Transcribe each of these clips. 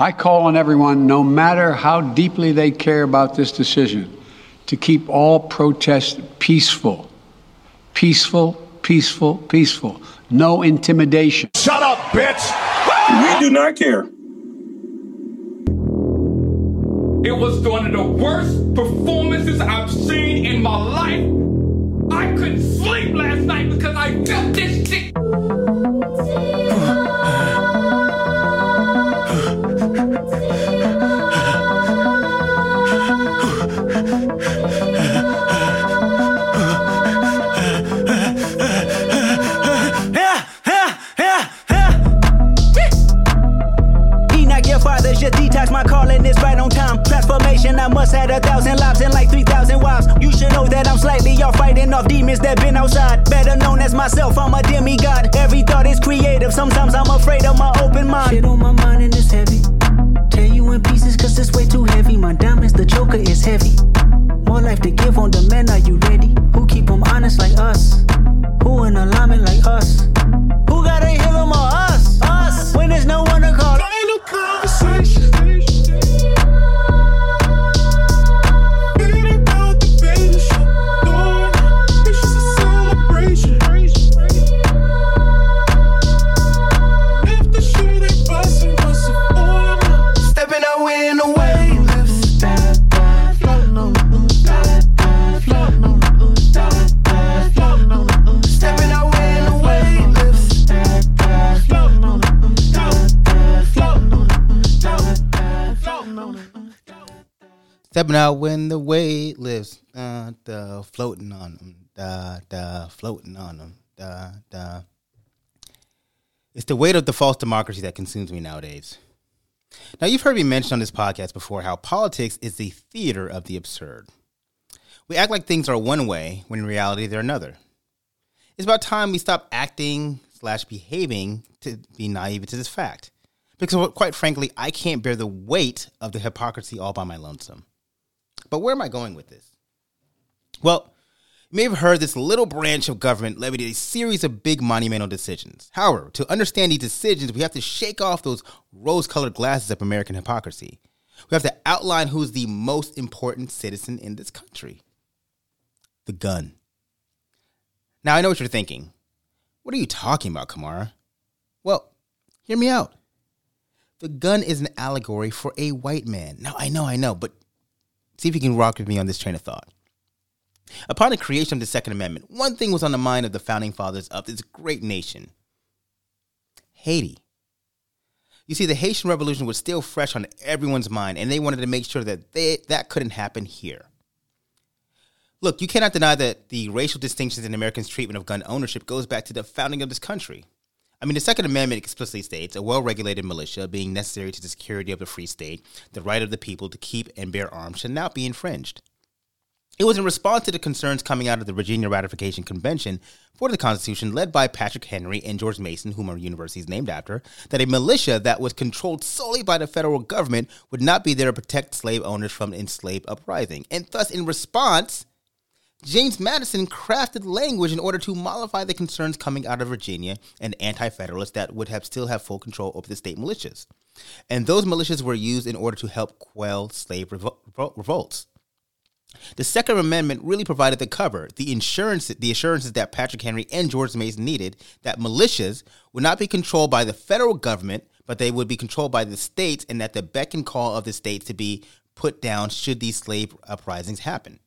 I call on everyone, no matter how deeply they care about this decision, to keep all protests peaceful. Peaceful, peaceful, peaceful. No intimidation. Shut up, bitch! We do not care. It was one of the worst performances I've seen in my life. I couldn't sleep last night because I felt this shit. Transformation, I must have a thousand lives and like 3,000 wives. You should know that I'm slightly off fighting off demons that been outside. Better known as myself, I'm a demigod. Every thought is creative, sometimes I'm afraid of my open mind. Shit on my mind and it's heavy. Tear you in pieces cause it's way too heavy. My diamonds, the joker is heavy. More life to give on demand, are you ready? Who keep them honest like us? Who in alignment like us? Who gotta heal them or us? Us! When there's no one to call. Stepping out when the weight lifts, uh, da, floating on them, da, da, floating on them, da, da. It's the weight of the false democracy that consumes me nowadays. Now, you've heard me mention on this podcast before how politics is the theater of the absurd. We act like things are one way when in reality they're another. It's about time we stop acting slash behaving to be naive to this fact. Because quite frankly, I can't bear the weight of the hypocrisy all by my lonesome. But where am I going with this? Well, you may have heard this little branch of government levied a series of big monumental decisions. However, to understand these decisions, we have to shake off those rose colored glasses of American hypocrisy. We have to outline who's the most important citizen in this country the gun. Now, I know what you're thinking. What are you talking about, Kamara? Well, hear me out. The gun is an allegory for a white man. Now, I know, I know, but see if you can rock with me on this train of thought. Upon the creation of the Second Amendment, one thing was on the mind of the founding fathers of this great nation Haiti. You see, the Haitian Revolution was still fresh on everyone's mind, and they wanted to make sure that they, that couldn't happen here. Look, you cannot deny that the racial distinctions in Americans' treatment of gun ownership goes back to the founding of this country. I mean, the Second Amendment explicitly states a well regulated militia being necessary to the security of the free state, the right of the people to keep and bear arms should not be infringed. It was in response to the concerns coming out of the Virginia Ratification Convention for the Constitution, led by Patrick Henry and George Mason, whom our university is named after, that a militia that was controlled solely by the federal government would not be there to protect slave owners from enslaved uprising. And thus, in response, James Madison crafted language in order to mollify the concerns coming out of Virginia and anti-federalists that would have still have full control over the state militias. And those militias were used in order to help quell slave revol- revol- revolts. The Second Amendment really provided the cover, the insurance, the assurances that Patrick Henry and George Mason needed that militias would not be controlled by the federal government, but they would be controlled by the states, and that the beck and call of the states to be put down should these slave uprisings happen.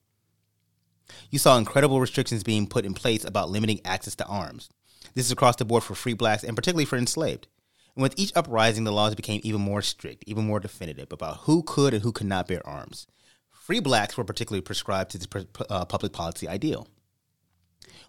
You saw incredible restrictions being put in place about limiting access to arms. This is across the board for free blacks and particularly for enslaved. And with each uprising, the laws became even more strict, even more definitive about who could and who could not bear arms. Free blacks were particularly prescribed to this uh, public policy ideal.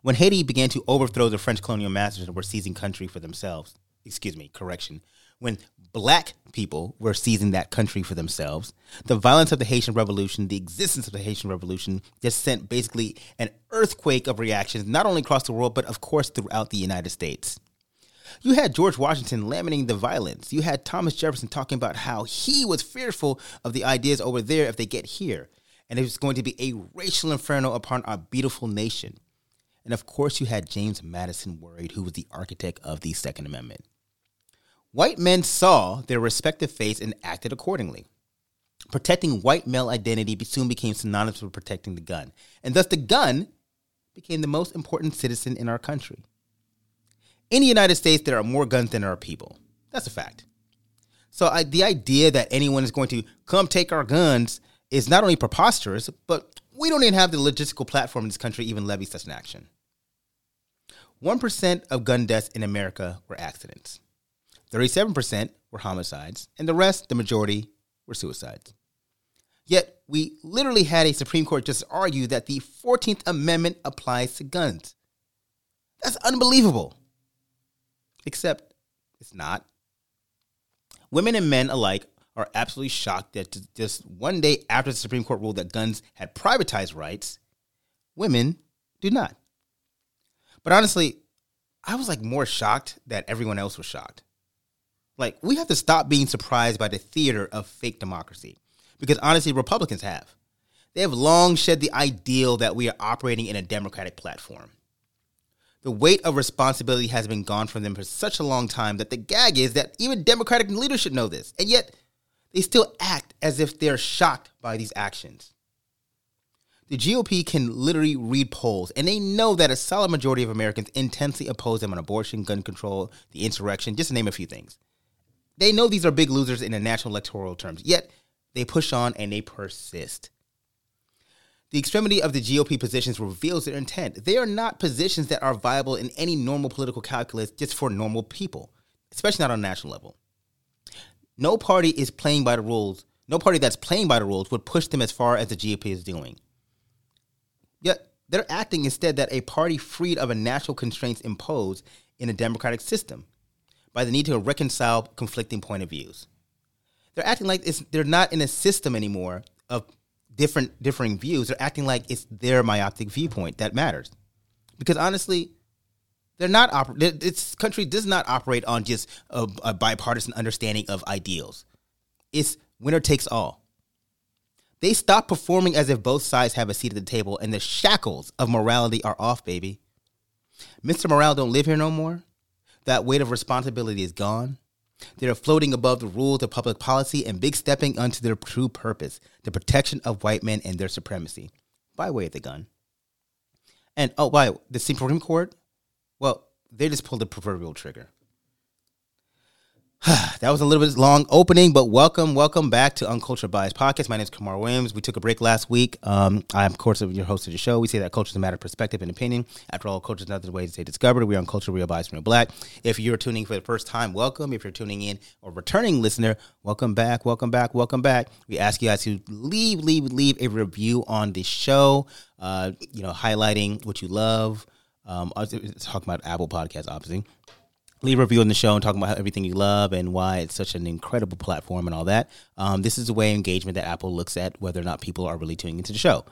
When Haiti began to overthrow the French colonial masters and were seizing country for themselves, excuse me, correction, when black people were seizing that country for themselves, the violence of the Haitian Revolution, the existence of the Haitian Revolution, just sent basically an earthquake of reactions, not only across the world, but of course throughout the United States. You had George Washington lamenting the violence. You had Thomas Jefferson talking about how he was fearful of the ideas over there if they get here. And it was going to be a racial inferno upon our beautiful nation. And of course, you had James Madison worried, who was the architect of the Second Amendment. White men saw their respective fates and acted accordingly. Protecting white male identity soon became synonymous with protecting the gun, and thus the gun became the most important citizen in our country. In the United States, there are more guns than there are people. That's a fact. So I, the idea that anyone is going to come take our guns is not only preposterous, but we don't even have the logistical platform in this country to even levy such an action. 1% of gun deaths in America were accidents. 37% were homicides, and the rest, the majority, were suicides. Yet, we literally had a Supreme Court just argue that the 14th Amendment applies to guns. That's unbelievable. Except it's not. Women and men alike are absolutely shocked that just one day after the Supreme Court ruled that guns had privatized rights, women do not. But honestly, I was like more shocked that everyone else was shocked. Like, we have to stop being surprised by the theater of fake democracy. Because honestly, Republicans have. They have long shed the ideal that we are operating in a democratic platform. The weight of responsibility has been gone from them for such a long time that the gag is that even Democratic leadership know this, and yet they still act as if they're shocked by these actions. The GOP can literally read polls, and they know that a solid majority of Americans intensely oppose them on abortion, gun control, the insurrection, just to name a few things. They know these are big losers in the national electoral terms, yet they push on and they persist. The extremity of the GOP positions reveals their intent. They are not positions that are viable in any normal political calculus just for normal people, especially not on a national level. No party is playing by the rules. No party that's playing by the rules would push them as far as the GOP is doing. Yet they're acting instead that a party freed of a natural constraints imposed in a democratic system by the need to reconcile conflicting point of views. They're acting like it's, they're not in a system anymore of different differing views. They're acting like it's their myopic viewpoint that matters. Because honestly, they're not oper- This country does not operate on just a, a bipartisan understanding of ideals. It's winner takes all. They stop performing as if both sides have a seat at the table and the shackles of morality are off, baby. Mr. Morale don't live here no more. That weight of responsibility is gone. They are floating above the rules of public policy and big stepping onto their true purpose, the protection of white men and their supremacy, by way of the gun. And oh, by the Supreme Court, well, they just pulled the proverbial trigger. that was a little bit long opening, but welcome, welcome back to Uncultured Bias Podcast. My name is Kamar Williams. We took a break last week. Um, I'm, of course, your host of the show. We say that culture is a matter of perspective and opinion. After all, culture is not the way to say discovered. We are Uncultured, Real Bias, Real Black. If you're tuning for the first time, welcome. If you're tuning in or returning listener, welcome back, welcome back, welcome back. We ask you guys to leave, leave, leave a review on the show. Uh, you know, highlighting what you love. Um, talking about Apple Podcast, obviously leave a review on the show and talking about everything you love and why it's such an incredible platform and all that. Um, this is a way engagement that Apple looks at whether or not people are really tuning into the show.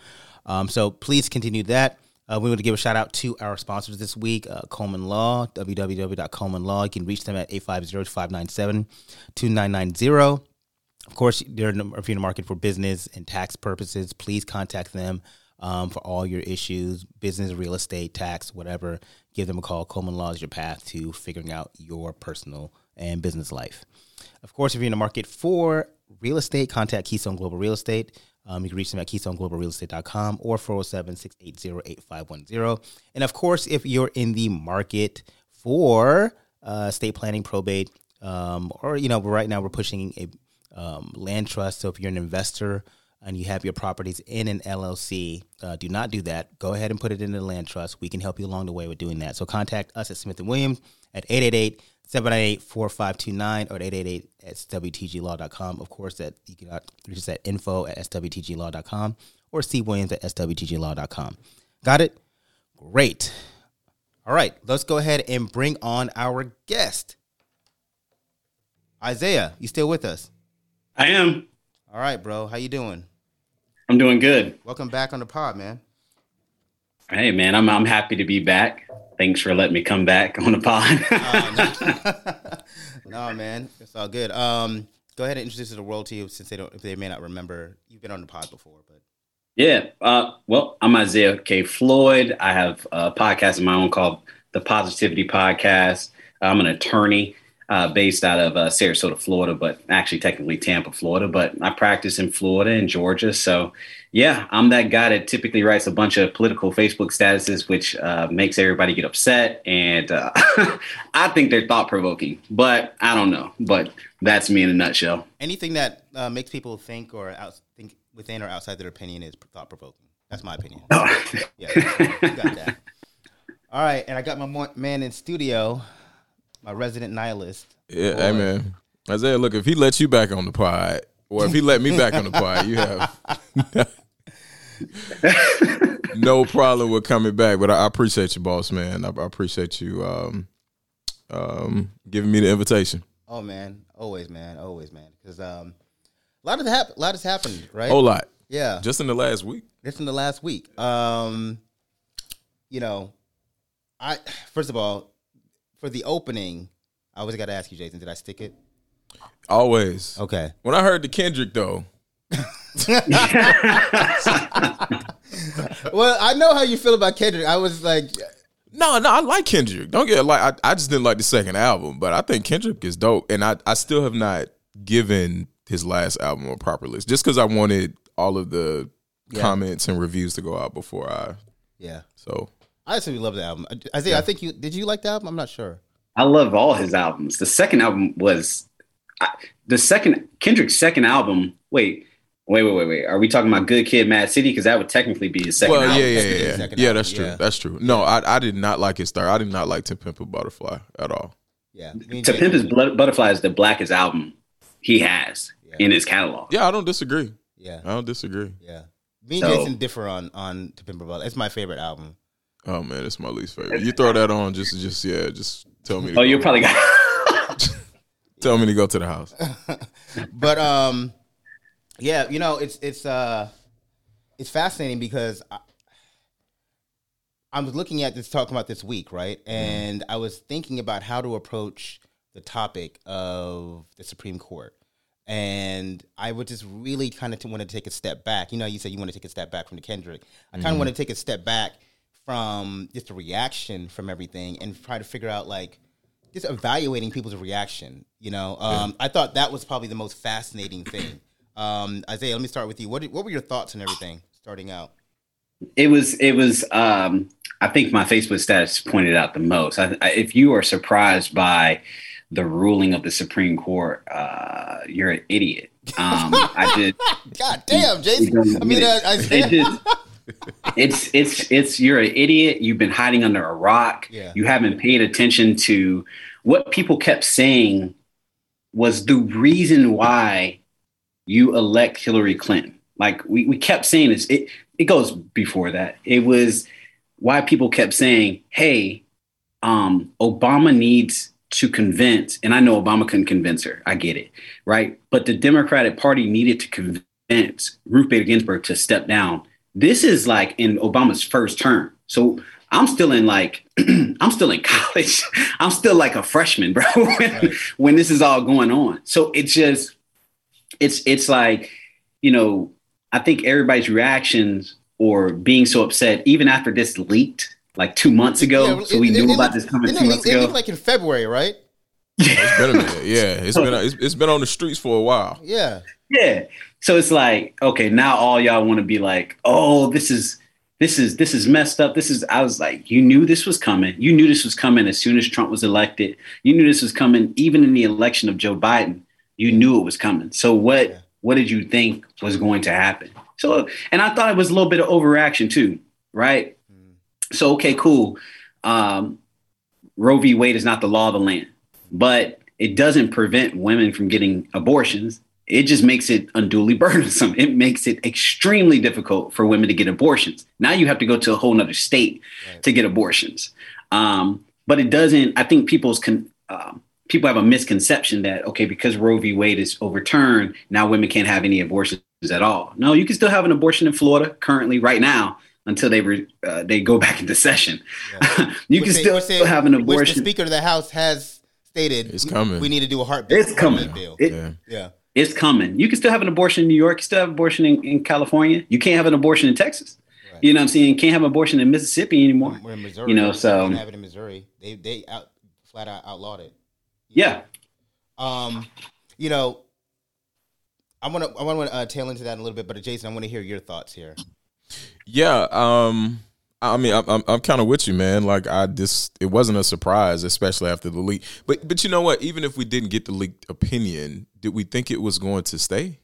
Um, so please continue that. Uh, we want to give a shout out to our sponsors this week, uh, Coleman Law, www.colemanlaw. You can reach them at 850-597-2990. Of course, they're if you're in the market for business and tax purposes, please contact them um, for all your issues, business, real estate, tax, whatever. Give them a call. Coleman Law is your path to figuring out your personal and business life. Of course, if you're in the market for real estate, contact Keystone Global Real Estate. Um, you can reach them at keystoneglobalrealestate.com or 407 680 8510. And of course, if you're in the market for uh, estate planning, probate, um, or, you know, right now we're pushing a um, land trust. So if you're an investor and you have your properties in an LLC, uh, do not do that. Go ahead and put it in a land trust. We can help you along the way with doing that. So contact us at Smith and Williams at 888 798 4529 or at 888 at swtglaw.com. Of course, that you can uh, reach us at info at swtglaw.com or cwilliams at swtglaw.com. Got it? Great. All right, let's go ahead and bring on our guest. Isaiah, you still with us? I am. All right, bro. How you doing? I'm doing good. Welcome back on the pod, man. Hey, man, I'm I'm happy to be back. Thanks for letting me come back on the pod. no, man, it's all good. Um, go ahead and introduce the world to you since they don't, they may not remember. You've been on the pod before, but yeah. Uh, well, I'm Isaiah K. Floyd. I have a podcast of my own called the Positivity Podcast. I'm an attorney. Uh, based out of uh, Sarasota, Florida, but actually technically Tampa, Florida. But I practice in Florida and Georgia. So, yeah, I'm that guy that typically writes a bunch of political Facebook statuses, which uh, makes everybody get upset. And uh, I think they're thought provoking, but I don't know. But that's me in a nutshell. Anything that uh, makes people think or out, think within or outside their opinion is thought provoking. That's my opinion. Yeah, you got that. All right, and I got my man in studio, my resident nihilist. Yeah, hey man, Isaiah. Look, if he lets you back on the pod, or if he let me back on the pod, you have no problem with coming back. But I, I appreciate you, boss man. I, I appreciate you um, um, giving me the invitation. Oh man, always man, always man. Because um, a lot of hap- a lot has happened, right? A whole lot, yeah. just in the last week. Just in the last week. Um, you know, I first of all, for the opening, I always got to ask you, Jason, did I stick it? Always. Okay. When I heard the Kendrick though, Well, I know how you feel about Kendrick. I was like, no, no, I like Kendrick. Don't get like I, I just didn't like the second album, but I think Kendrick is dope, and I I still have not given his last album a proper list just because I wanted all of the Yeah. comments and reviews to go out before I. yeah. So I actually love the album. I think I think you did. You like the album? I'm not sure. I love all his albums. The second album was I, the second Kendrick's second album. Wait, wait, wait, wait, wait. Are we talking about Good Kid, Mad City? Because that would technically be his second well, album. yeah, yeah, That's yeah, yeah. second Yeah, album, that's true. yeah. That's true. No, I I did not like his third. I did not like To Pimp a Butterfly at all. Yeah. To Pimp His Butterfly is the blackest album he has Yeah. in his catalog. Yeah, I don't disagree. Yeah. I don't disagree. Yeah. Me and So- Jason differ on on To Pimp a Butterfly. It's my favorite album. Oh man, it's my least favorite. You throw that on just just yeah, just tell me. To Oh, go. you probably got. tell me to go to the house. but um yeah you know it's it's uh it's fascinating because I, I was looking at this talking about this week right and i was thinking about how to approach the topic of the supreme court and i would just really kind of want to take a step back you know you said you want to take a step back from the kendrick i kind of want to take a step back from just a reaction from everything and try to figure out like just evaluating people's reaction. You know, um, I thought that was probably the most fascinating thing. Um, Isaiah, let me start with you. What did, what were your thoughts and everything starting out? it was it was um i think my facebook status pointed out the most I, I, if you are surprised by the ruling of the supreme court uh you're an idiot um i did God damn, Jason. I mean, uh, it Isaiah. just, it's it's it's you're an idiot. You've been hiding under a rock. Yeah. you haven't paid attention to what people kept saying was the reason why you elect hillary clinton. Like we, we kept saying this. It it goes before that. It was why people kept saying hey um obama needs to convince and i know obama couldn't convince her. I get it right? But the democratic party needed to convince ruth bader ginsburg to step down this is like in Obama's first term. So I'm still in like I'm still in college. I'm still like a freshman, bro, when, when this is all going on. So it's just it's it's like, you know, I think everybody's reactions or being so upset, even after this leaked like two months ago. Yeah, so we it- knew it- about it- this coming it- two it- months it ago. looked like in February, right? Yeah, It's been a minute. Yeah, it's been it's, it's been on the streets for a while. Yeah. Yeah. So it's like, okay, now all y'all want to be like, oh, this is this is this is messed up. This is I was like, you knew this was coming. You knew this was coming as soon as Trump was elected. You knew this was coming even in the election of Joe Biden. You knew it was coming. So what Yeah. what did you think was going to happen? So and I thought it was a little bit of overreaction too, right? So okay, cool. Um, Roe v. Wade is not the law of the land, but it doesn't prevent women from getting abortions. It just makes it unduly burdensome. It makes it extremely difficult for women to get abortions. Now you have to go to a whole nother state to get abortions. Um, but it doesn't, I think people's con, um, people have a misconception that, okay, because Roe v. Wade is overturned, now women can't have any abortions at all. No, you can still have an abortion in Florida currently right now until they re, uh, they go back into session. you Which can they- still which they- have an Which the. Speaker of the House has stated It's we- coming. We need to do a heartbeat. It's coming. heartbeat bill. It- Yeah. yeah. It's coming. You can still have an abortion in New York. You still have abortion in, in California. You can't have an abortion in Texas. Right. You know what I'm saying? Can't have an abortion in Mississippi anymore. We're in Missouri. You know, You so can't have it in Missouri. They they out flat out outlawed it. Yeah. Um, you know, I want to I want to uh, tail into that a little bit, but Jason, I want to hear your thoughts here. Yeah, um, I mean, I'm I'm, I'm kind of with you, man. Like, I just it wasn't a surprise, especially after the leak. But but you know what? Even if we didn't get the leaked opinion, did we think it was going to stay?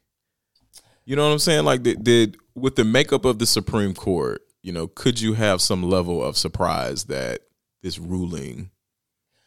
You know what I'm saying? Like, did, did with the makeup of the Supreme Court, you know, could you have some level of surprise that this ruling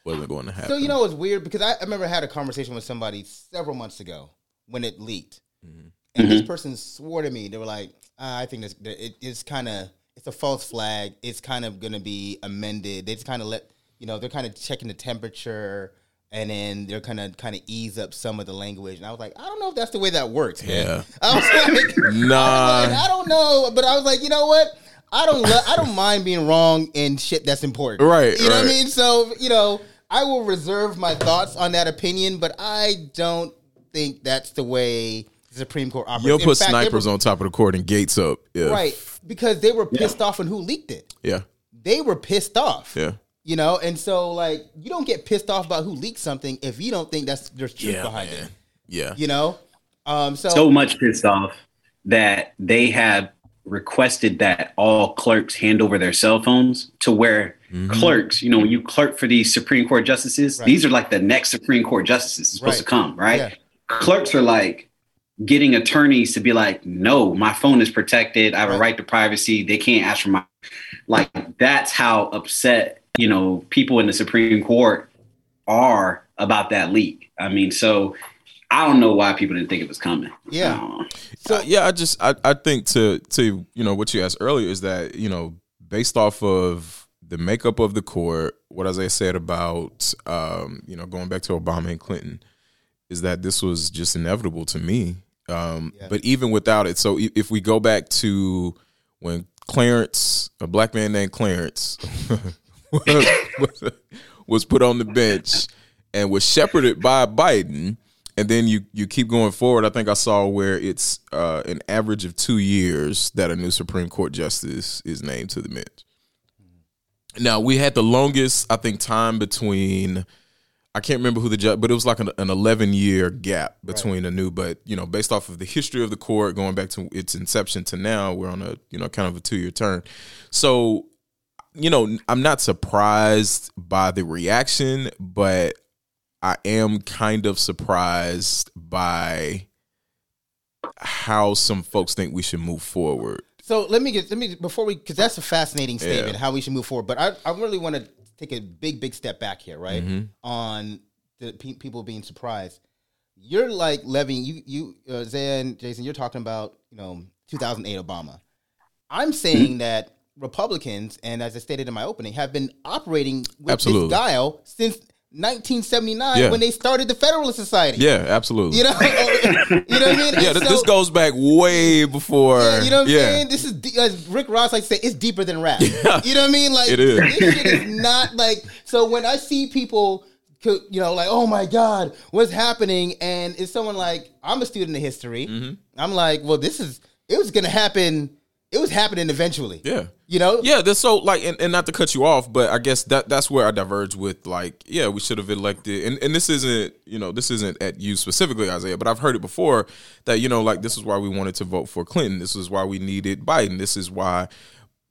wasn't going to happen? So you know it's weird because I, I remember I had a conversation with somebody several months ago when it leaked, and this person swore to me they were like, "Ah, "I think this that it is kind of it's a false flag. It's kind of going to be amended. They just kind of let you know they're kind of checking the temperature." And then they're kind of kind of ease up some of the language, and I was like, I don't know if that's the way that works. Man. Yeah. I was like, Nah. like, I don't know, but I was like, you know what? I don't lo- I don't mind being wrong in shit that's important. Right, You know what I mean? So, you know, I will reserve my thoughts on that opinion, but I don't think that's the way Supreme Court operates. You'll In put fact, snipers were- on top of the court and gates up. Yeah. Right. Because they were pissed off on who leaked it. Yeah. They were pissed off. Yeah. You know, and so like you don't get pissed off about who leaked something if you don't think that's there's truth Yeah, behind man. it. Yeah. You know? Um so, So much pissed off that they have requested that all clerks hand over their cell phones to where clerks, you know, when you clerk for these Supreme Court justices, Right. these are like the next Supreme Court justices supposed to come, right? Yeah. Clerks are like getting attorneys to be like, no, my phone is protected. I have Right. a right to privacy. They can't ask for my like that's how upset, you know, people in the Supreme Court are about that leak. I mean, so I don't know why people didn't think it was coming. Yeah. Um, So yeah, I just I, I think to to you know what you asked earlier is that you know based off of the makeup of the court, what as I said about um, you know going back to Obama and Clinton, is that this was just inevitable to me. Um, Yeah. But even without it, so if we go back to when Clarence, a black man named Clarence, was, was put on the bench and was shepherded by Biden, and then you you keep going forward. I think I saw where it's uh, an average of two years that a new Supreme Court justice is named to the bench. Now we had the longest, I think, time between. I can't remember who the judge, but it was like an, an 11 year gap between a new. But you know, based off of the history of the court, going back to its inception to now, we're on a you know kind of a two year turn. So, you know, I'm not surprised by the reaction, but I am kind of surprised by how some folks think we should move forward. So let me get let me before we because that's a fascinating statement Yeah. how we should move forward. But I I really want to take a big big step back here, right? Mm-hmm. On the pe- people being surprised. You're like Levy, you you uh, Zan, Jason, you're talking about you know 2008 Obama. I'm saying that Republicans, and as I stated in my opening, have been operating with Absolutely. this guile since 1979 Yeah. when they started the Federalist Society. Yeah, absolutely. You know, you know what I mean? yeah, so- this goes back way before. yeah, you know what I'm yeah. saying? This is de- as Rick Ross like to say, it's deeper than rap. You know what I mean? Like It is. this shit is not like. So when I see people, you know, like, oh my god, what's happening? And it's someone like I'm a student of history. Mm-hmm. I'm like, well, this is it was gonna happen. It was happening eventually. Yeah. You know? Yeah, that's so like, and, and not to cut you off, but I guess that that's where I diverge with like, yeah, we should have elected, and and this isn't, you know, this isn't at you specifically, Isaiah, but I've heard it before that you know, like this is why we wanted to vote for Clinton, this is why we needed Biden, this is why.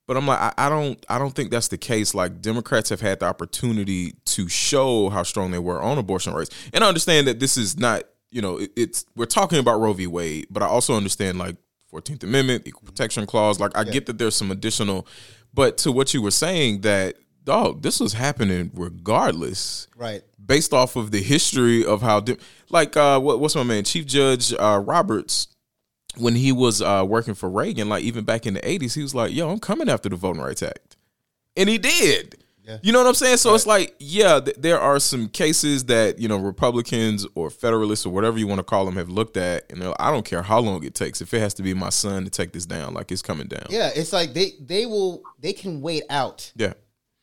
But I'm like, I, I don't, I don't think that's the case. Like Democrats have had the opportunity to show how strong they were on abortion rights, and I understand that this is not, you know, it, it's we're talking about Roe v. Wade, but I also understand like 14th Amendment, equal protection clause. Like I get that there's some additional, but to what you were saying that dog, this was happening regardless, Right. based off of the history of how, di- like uh, what, what's my man, Chief Judge uh, Roberts. When he was uh, working for Reagan, like even back in the '80s, he was like, "Yo, I'm coming after the Voting Rights Act," and he did. You know what I'm saying? So it's like, yeah, th- there are some cases that you know Republicans or Federalists or whatever you want to call them have looked at, and like, I don't care how long it takes. If it has to be my son to take this down, like it's coming down. Yeah. It's like they they will they can wait out. Yeah.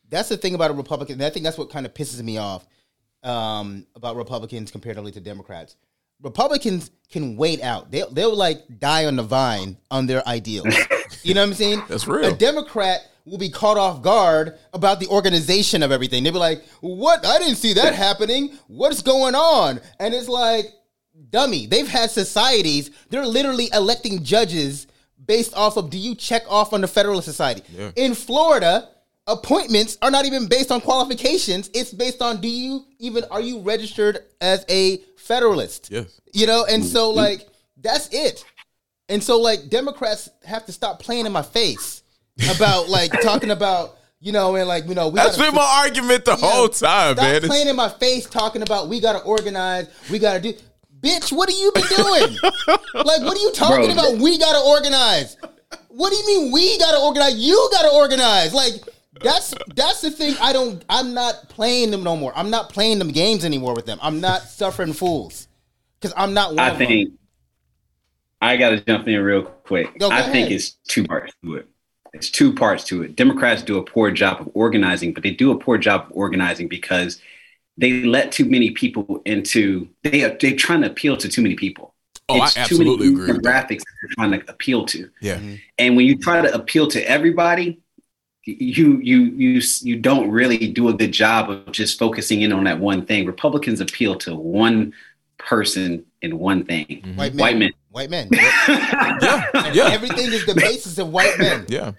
That's the thing about a Republican. And I think that's what kind of pisses me off um, about Republicans comparatively to Democrats. Republicans can wait out. They'll they'll like die on the vine on their ideals. you know what I'm saying? That's real. A Democrat will be caught off guard about the organization of everything. They'll be like, "What? I didn't see that happening. What's going on?" And it's like, dummy. They've had societies. They're literally electing judges based off of do you check off on the Federalist Society. Yeah. In Florida, appointments are not even based on qualifications. It's based on do you even are you registered as a Federalist? Yes. You know, and so like that's it. And so like Democrats have to stop playing in my face about like talking about you know and like you know we That's gotta- been my argument the yeah, whole time, stop man. Playing in my face talking about we gotta organize, we gotta do. Bitch, what have you been doing? like, what are you talking Bro. about? We gotta organize. What do you mean we gotta organize? You gotta organize. Like, that's that's the thing. I don't. I'm not playing them no more. I'm not playing them games anymore with them. I'm not suffering fools because I'm not one I of them. think I got to jump in real quick. Go- go I think it's too much to it. It's two parts to it. Democrats do a poor job of organizing, but they do a poor job of organizing because they let too many people into. They are they're trying to appeal to too many people. Oh, I It's absolutely too many agree with that. demographics that they're trying to appeal to. yeah. Mm-hmm. And when you try to appeal to everybody, you you you you don't really do a good job of just focusing in on that one thing. Republicans appeal to one person and one thing. Mm-hmm. White men. White men. White men. Yeah. Yeah. Everything is the basis of white men. Yeah.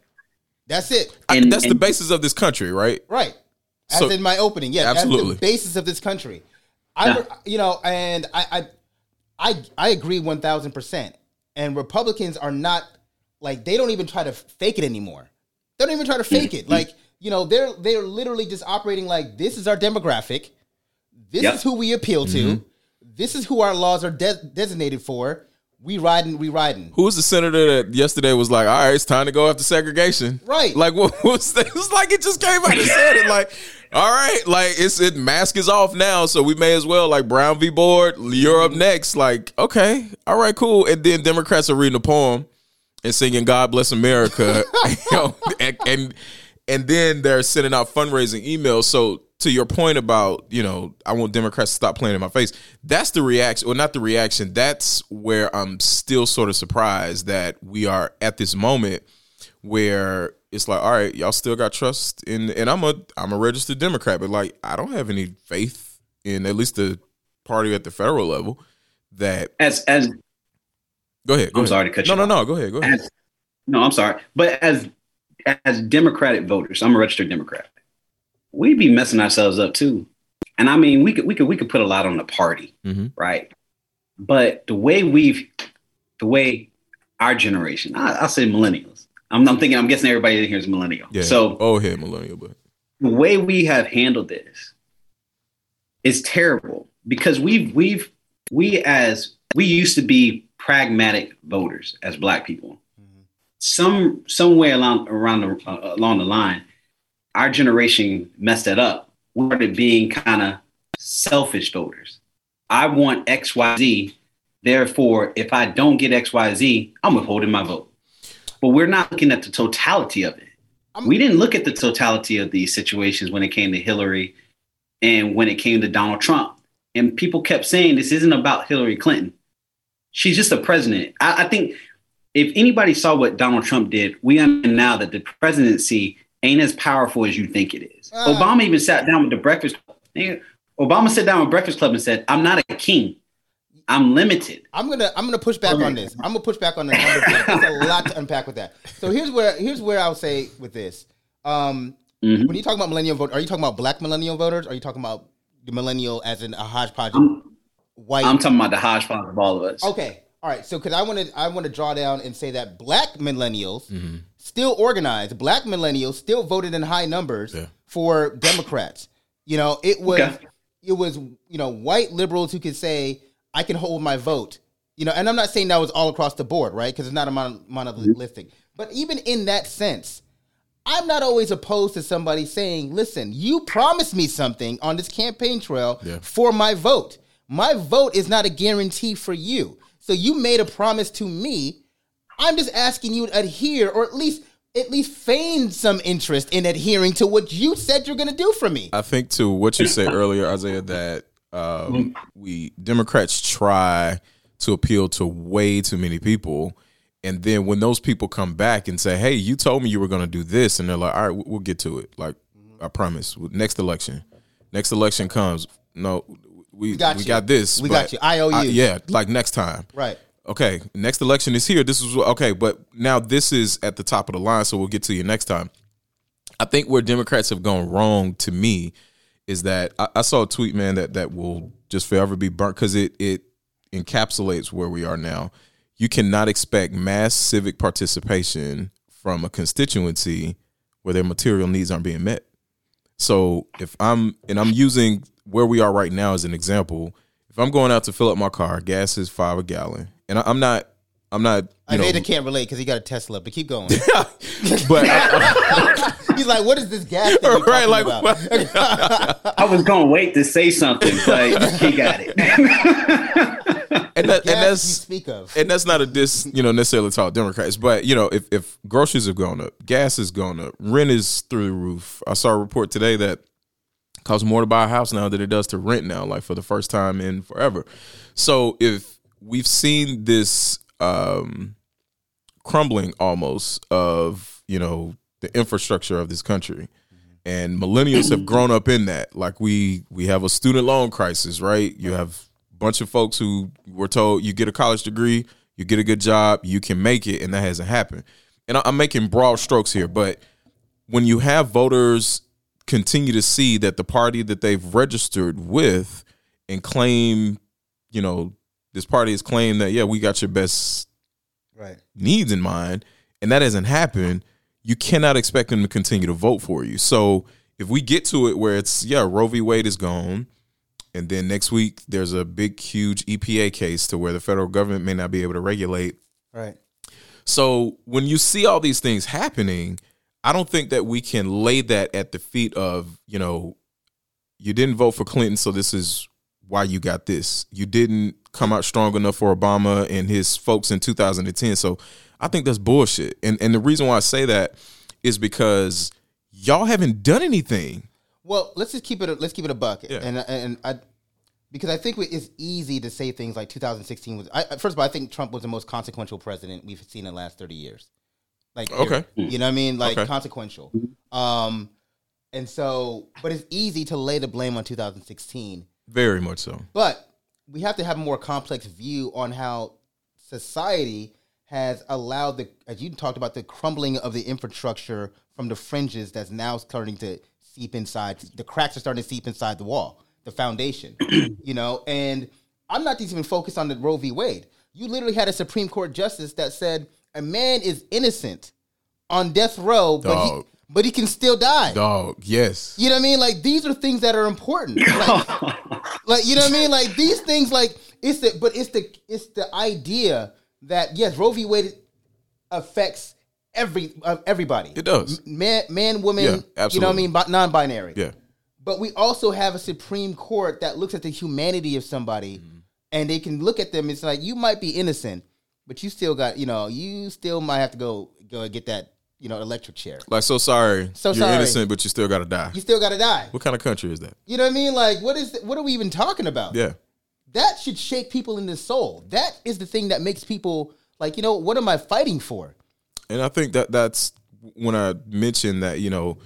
That's it. I- And- that's the basis of this country, right? Right. As So- in my opening, yeah, Absolutely. That's the basis of this country. I, Yeah. you know, and I, I, I, I agree one thousand percent. And Republicans are not like they don't even try to fake it anymore. They don't even try to fake it. Like you know, they're they're literally just operating like this is our demographic. This Yep. is who we appeal to. Mm-hmm. This is who our laws are de- designated for. We riding, we riding. Who was the senator that yesterday was like, "All right, it's time to go after segregation"? Right. Like, what was that? It was like it just came out and said it. Like, all right, like it's it mask is off now, so we may as well like Brown v. Board. You're up next. Like, okay, all right, cool. And then Democrats are reading a poem and singing "God Bless America," you know, and, and and then they're sending out fundraising emails. So to your point about you know, I want Democrats to stop playing in my face. That's the reaction, or not the reaction. That's where I'm still sort of surprised that we are at this moment where it's like, all right, y'all still got trust in, and I'm a I'm a registered Democrat, but like I don't have any faith in at least the party at the federal level that. As as Go ahead. Go I'm ahead. sorry to cut no, you No, off. no, Go ahead. Go ahead. as no, I'm sorry, but as as Democratic voters, I'm a registered Democrat. We'd be messing ourselves up too, and I mean, we could we could we could put a lot on the party, Mhm. right? But the way we've, the way our generation, I, I'll say millennials. I'm, I'm thinking, I'm guessing everybody in here is millennial. Yeah. So oh, head millennial, but the way we have handled this is terrible because we've we've we as we used to be pragmatic voters as black people some some way along around the, uh, along the line our generation messed that up we started being kind of selfish voters i want xyz therefore if i don't get xyz i'm withholding my vote but we're not looking at the totality of it we didn't look at the totality of these situations when it came to Hillary and when it came to Donald Trump. And people kept saying this isn't about Hillary Clinton. She's just a president. I, I think if anybody saw what Donald Trump did, we understand now that the presidency ain't as powerful as you think it is. Ah. Obama even sat down with the Breakfast Club. Obama sat down with Breakfast Club and said, I'm not a king. I'm limited. I'm gonna I'm gonna push back on this. I'm gonna push back on the number. There's a lot to unpack with that. So here's where here's where I'll say with this. Um, Mhm. When you talk about millennial vote, are you talking about black millennial voters? Or are you talking about the millennial as in a hodgepodge I'm, white? I'm talking about the hodgepodge of all of us. okay, all right. So because I want to I want to draw down and say that black millennials mm-hmm. still organized. Black millennials still voted in high numbers Yeah. for Democrats. You know, it was Okay. it was you know white liberals who could say I can hold my vote. You know, and I'm not saying that was all across the board, right? Because it's not a mon- monolithic. But even in that sense, I'm not always opposed to somebody saying, "Listen, you promised me something on this campaign trail Yeah. for my vote. My vote is not a guarantee for you. So you made a promise to me. I'm just asking you to adhere, or at least at least feign some interest in adhering to what you said you're going to do for me." I think to what you said earlier, Isaiah, that um, we Democrats try to appeal to way too many people, And then when those people come back and say, "Hey, you told me you were going to do this," and they're like, "All right, we'll get to it." Like I promise. Next election, next election comes. No, we we got got, you. this. We got but you. IOU. yeah, like next time. Right. Okay, next election is here. This is okay, but now this is at the top of the line, so we'll get to you next time. I think where Democrats have gone wrong to me is that I, I saw a tweet, man, that that will just forever be burnt because it it encapsulates where we are now. You cannot expect mass civic participation from a constituency where their material needs aren't being met. So if I'm and I'm using where we are right now as an example, if I'm going out to fill up my car, gas is five a gallon, and I'm not, I'm not, you I know, Nathan can't relate because he got a Tesla, but keep going. but I- He's like, what is this gas thing right, like about? I was gonna wait to say something, but he got it. and that, gas and you that's speak of. and that's not a diss, you know, necessarily to all Democrats, but you know, if if groceries have gone up, gas has gone up, rent is through the roof. I saw a report today that costs more to buy a house now than it does to rent now, like for the first time in forever. So if we've seen this um crumbling almost of, you know, the infrastructure of this country. And millennials have grown up in that. Like we we have a student loan crisis, right? You have a bunch of folks who were told you get a college degree, you get a good job, you can make it, and that hasn't happened. And I'm making broad strokes here, but when you have voters continue to see that the party that they've registered with and claim, you know, this party has claimed that yeah, we got your best Right. needs in mind, and that hasn't happened, you cannot expect them to continue to vote for you. So if we get to it where it's yeah, Roe v. Wade is gone, and then next week there's a big, huge EPA case to where the federal government may not be able to regulate. Right. So when you see all these things happening, I don't think that we can lay that at the feet of you know, you didn't vote for Clinton, so this is why you got this. You didn't come out strong enough for Obama and his folks in 2010. So I think that's bullshit. And and the reason why I say that is because y'all haven't done anything. Well, let's just keep it. A, let's keep it a buck. Yeah. And and I, because I think it's easy to say things like 2016 was. I, first of all, I think Trump was the most consequential president we've seen in the last 30 years. Like, Okay. you know what I mean? Like Okay. consequential. Um, and so, but it's easy to lay the blame on 2016. Very much so. But we have to have a more complex view on how society has allowed the, as you talked about, the crumbling of the infrastructure from the fringes that's now starting to seep inside. The cracks are starting to seep inside the wall, the foundation, you know. And I'm not even focused on the Roe v. Wade. You literally had a Supreme Court justice that said a man is innocent on death row, but he. But he can still die. Dog, yes. You know what I mean? Like these are things that are important. Like, like you know what I mean? Like these things, like it's the but it's the it's the idea that yes, Roe v. Wade affects every uh, everybody. It does. Man, man, woman. Yeah, You know what I mean? Bi- Non-binary. Yeah. But we also have a Supreme Court that looks at the humanity of somebody, Mm-hmm. and they can look at them. It's like you might be innocent, but you still got you know you still might have to go go and get that you know electric chair. Like so sorry. So sorry. You're sorry. innocent, but you still gotta die. You still got to die. What kind of country is that? You know what I mean? Like, what is what are we even talking about? Yeah. That should shake people in the soul. That is the thing that makes people like, you know, what am I fighting for? And I think that that's when I mentioned that, you know,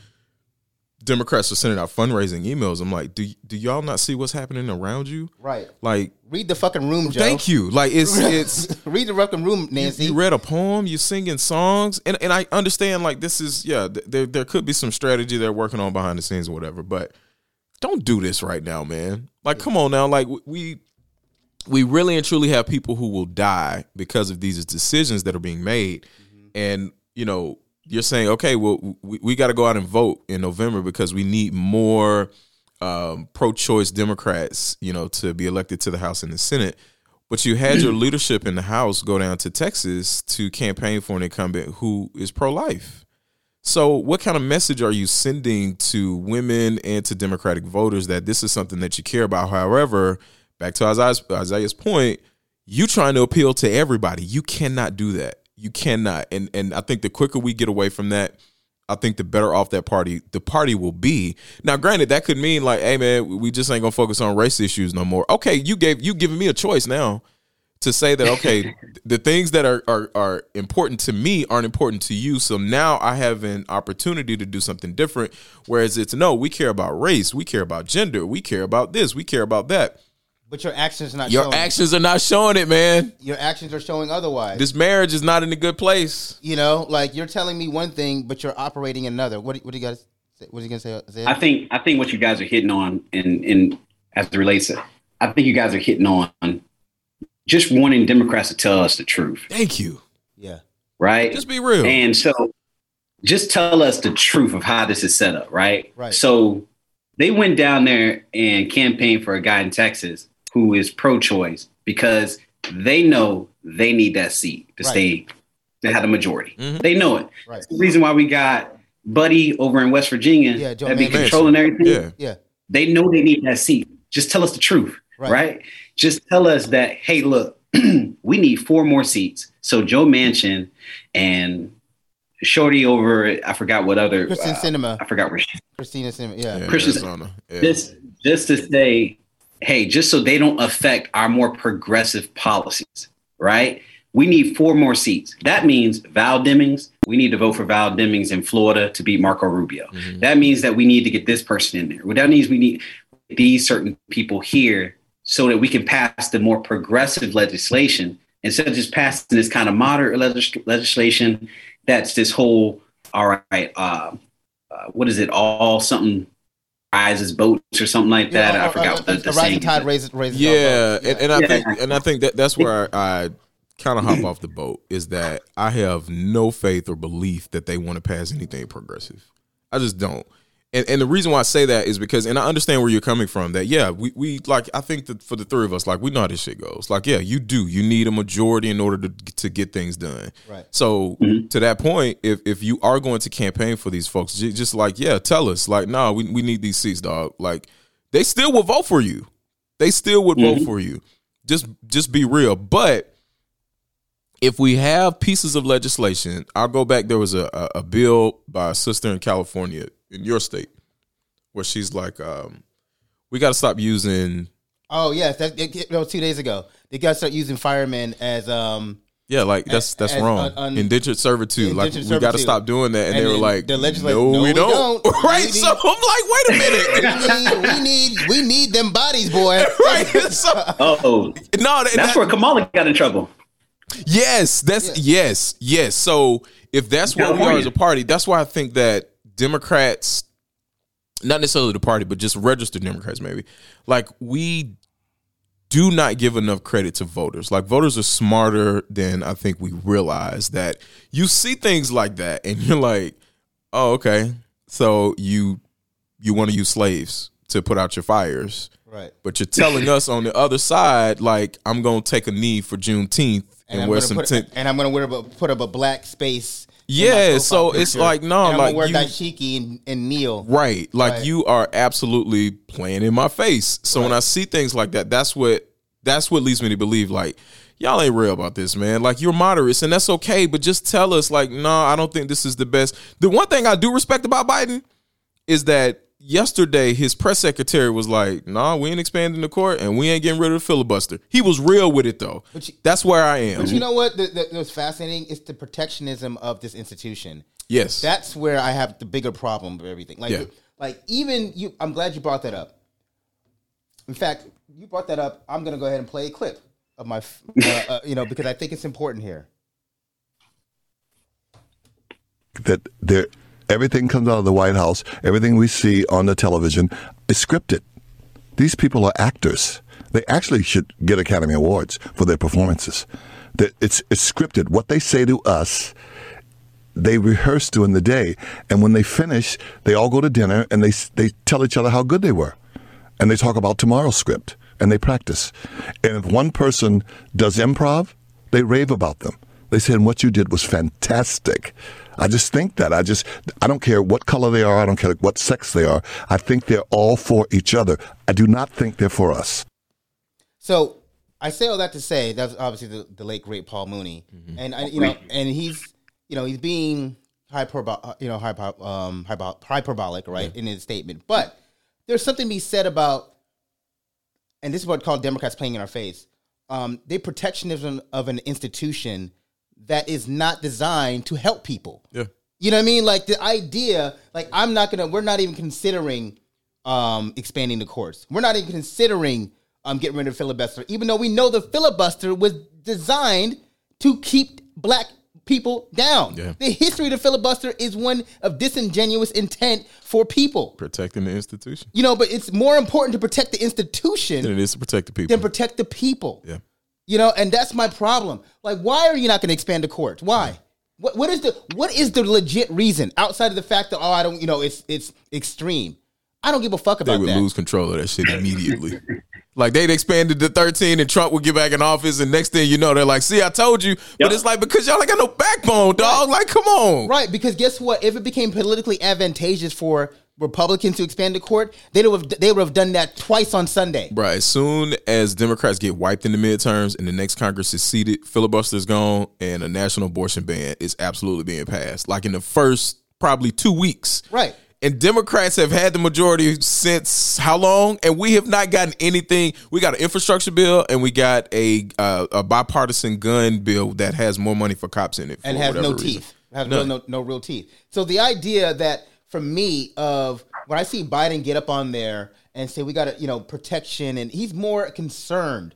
Democrats are sending out fundraising emails. I'm like, do do y'all not see what's happening around you? Right. Like, Read the fucking room, Joe. thank you. Like it's it's Read the fucking room, Nancy. you read a poem, You're singing songs, and and I understand like this is yeah, th- there there could be some strategy they're working on behind the scenes or whatever, but don't do this right now, man. Like, come on now, like we we really and truly have people who will die because of these decisions that are being made, mm-hmm. and you know you're saying okay, well we, we got to go out and vote in November because we need more um, pro-choice Democrats, you know, to be elected to the House and the Senate. But you had your leadership in the House go down to Texas to campaign for an incumbent who is pro-life. So, what kind of message are you sending to women and to Democratic voters that this is something that you care about? However, back to Isaiah's, Isaiah's point, you trying to appeal to everybody. You cannot do that. You cannot. And and I think the quicker we get away from that, I think the better off that party the party will be. Now, granted, that could mean like, hey man, we just ain't gonna focus on race issues no more. Okay, you gave you giving me a choice now to say that okay, the things that are, are are important to me aren't important to you. So now I have an opportunity to do something different. Whereas it's no, we care about race, we care about gender, we care about this, we care about that. But your actions are not Your showing. actions are not showing it, man. Your actions are showing otherwise. This marriage is not in a good place. you know, like you're telling me one thing, but you're operating another. What, do- what do you guys? What are you gonna say? Zed? I think I think what you guys are hitting on in in as it relates to I think you guys are hitting on just wanting Democrats to tell us the truth, Thank you. yeah. right? Just be real. And so just tell us the truth of how this is set up, right? Right. So they went down there and campaigned for a guy in Texas who is pro choice because they know they need that seat to Right. stay to have the majority. Mhm. They know it. Right. That's the reason why we got Buddy over in West Virginia Yeah, Joe that be controlling everything. yeah. Yeah. They know they need that seat. Just tell us the truth, Right. right? Just tell us that, hey, look, we need four more seats. So Joe Manchin and Shorty over, I forgot what other. Kristen uh, Sinema, I forgot where she. Christina Sinema. Yeah. yeah Christian- Arizona. Yeah. Just, just to say, hey, just so they don't affect our more progressive policies, right? We need four more seats. That means Val Demings. We need to vote for Val Demings in Florida to beat Marco Rubio. Mhm. That means that we need to get this person in there. That means we need these certain people here so that we can pass the more progressive legislation instead of just passing this kind of moderate legis- legislation. That's this whole all right. Uh, uh, what is it? All something rises boats or something like that. Yeah, I or- forgot or- what the, a the rising tide is. raises raises. all Yeah, and, and I Yeah. think and I think that that's where I, kind of hop off the boat is that I have no faith or belief that they want to pass anything progressive. I just don't. And and the reason why I say that is because and I understand where you're coming from that yeah, we we like I think that for the three of us like we know how this shit goes. Like yeah, you do. You need a majority in order to to get things done. Right. So mm-hmm. to that point, if if you are going to campaign for these folks, ju- just like yeah, tell us like nah, we we need these seats, dog. Like they still will vote for you. They still would vote mm-hmm. for you. Just just be real. But if we have pieces of legislation, I'll go back. There was a, a, a bill by a sister in California in your state where she's like, um, we got to stop using Oh yes, that, it, it, no, two days ago they got to start using firemen as um. Yeah, like that's that's As- wrong. un- un- indentured servitude. like Indentured we got to stop doing that. And, And they were like, the legislature- no, no, we we don't. don't. right? We so need- I'm like, wait a minute. We need, we need we need them bodies, boy. right? So, Oh, no, that's that- where Kamala got in trouble. Yes, that's yes, yes. So if that's what we are as a party, that's why I think that Democrats, not necessarily the party, but just registered Democrats, maybe, like we do not give enough credit to voters. Like voters are smarter than I think we realize. That you see things like that, and you're like, oh, okay, so you you want to use slaves to put out your fires. Right. But you're telling us on the other side, like I'm gonna take a knee for Juneteenth and, And wear some. put, and I'm gonna wear a, put up a black space. In my Yeah, profile so it's picture. like, no, and I'm like gonna wear you- dashiki and, and kneel. right, like Right. you are absolutely playing in my face. So when I see things like that, that's what that's what leads me to believe like y'all ain't real about this, man. Like you're moderates, and that's okay, but just tell us, like, no, I don't think this is the best. The one thing I do respect about Biden is that yesterday his press secretary was like, "Nah, we ain't expanding the court, and we ain't getting rid of the filibuster." He was real with it though. But you- That's where I am. But you know what? The, the, what's fascinating It's the protectionism of this institution. yes, That's where I have the bigger problem with everything. Like, Yeah. like even you. I'm glad you brought that up. In fact, you brought that up. I'm gonna go ahead and play a clip of my, uh, uh, you know, because I think it's important here. that there everything comes out of the White House, everything we see on the television is scripted. These people are actors. They actually should get Academy Awards for their performances. It's it's scripted. What they say to us, they rehearse during the day, and when they finish, they all go to dinner and they they tell each other how good they were, and they talk about tomorrow's script and they practice. And if one person does improv, they rave about them. They said what you did was fantastic. I just think that I just I don't care what color they are, I don't care what sex they are. I think they're all for each other. I do not think they're for us. So I say all that to say that's obviously the, the late great Paul Mooney, and I, you know, and he's you know he's being hyperbo- you know hyper, um, hyper, hyperbolic right in his statement, but there's something to be said about, and this is what called Democrats playing in our face um, they protectionism of an institution that is not designed to help people. Yeah. You know what I mean? Like the idea, like I'm not gonna, we're not even considering um, expanding the courts. We're not even considering um, getting rid of filibuster, even though we know the filibuster was designed to keep black people down. Yeah. The history of the filibuster is one of disingenuous intent for people. Protecting the institution. You know, but it's more important to protect the institution than it is to protect the people. than protect the people. yeah. You know, and that's my problem. Like, why are you not going to expand the courts? Why? What what is the what is the legit reason outside of the fact that oh I don't you know it's it's extreme. I don't give a fuck about that. They would that. lose control of that shit immediately. like they'd expanded to 13 and Trump would get back in office and next thing you know, they're like, see, I told you. But it's like because y'all ain't got no backbone, dog. Like, come on. Right, because guess what? If it became politically advantageous for Republicans to expand the court, they would have they would have done that twice on Sunday. Right. as soon as Democrats get wiped in the midterms and the next Congress is seated, filibuster's gone, and a national abortion ban is absolutely being passed. Like in the first probably two weeks. Right. And Democrats have had the majority since how long? And we have not gotten anything. We got an infrastructure bill and we got a uh, a bipartisan gun bill that has more money for cops in it. and has no reason. teeth. Has no, no no real teeth. So the idea that for me of when I see Biden get up on there and say we got to you know protection and he's more concerned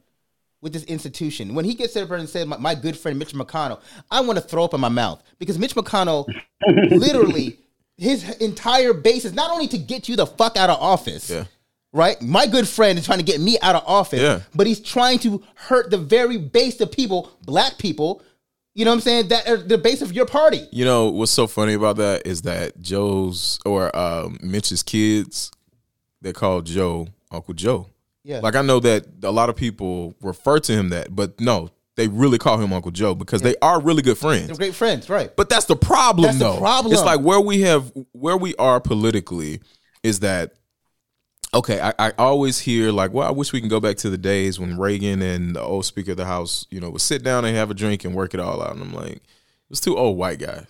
with this institution. When he gets there and says my, my good friend Mitch McConnell, I want to throw up in my mouth because Mitch McConnell literally his entire base is not only to get you the fuck out of office. Yeah. Right? My good friend is trying to get me out of office, Yeah. but he's trying to hurt the very base of people, black people, you know what I'm saying, that are the base of your party. You know what's so funny about that is that Joe's or um, Mitch's kids, they call Joe Uncle Joe. Yeah. Like I know that a lot of people refer to him that, but no, they really call him Uncle Joe because they are really good friends. They're great friends, right? But that's the problem, That's the though. problem. It's like where we have where we are politically is that okay. I, I always hear like, well, I wish we can go back to the days when Reagan and the old Speaker of the House, you know, would sit down and have a drink and work it all out. And I'm like, it was two old white guys.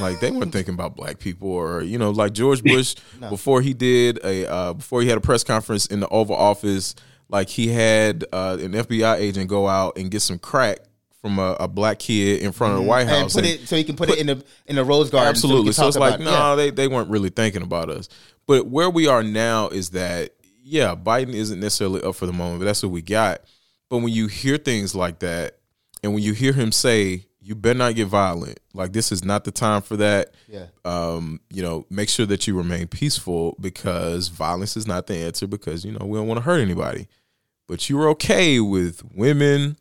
Like they weren't thinking about black people or you know, like George Bush before he did a uh, before he had a press conference in the Oval Office. Like he had uh, an FBI agent go out and get some crack from a, a black kid in front of the White Mm-hmm. And House put it so he can put, it in the in the rose garden. Absolutely. So, So, it's like, no, about it. they, they weren't really thinking about us. But where we are now is that, yeah, Biden isn't necessarily up for the moment, but that's what we got. But when you hear things like that, and when you hear him say, you better not get violent, like this is not the time for that. Yeah. Um, you know, make sure that you remain peaceful because violence is not the answer because, you know, we don't want to hurt anybody. But you're okay with women,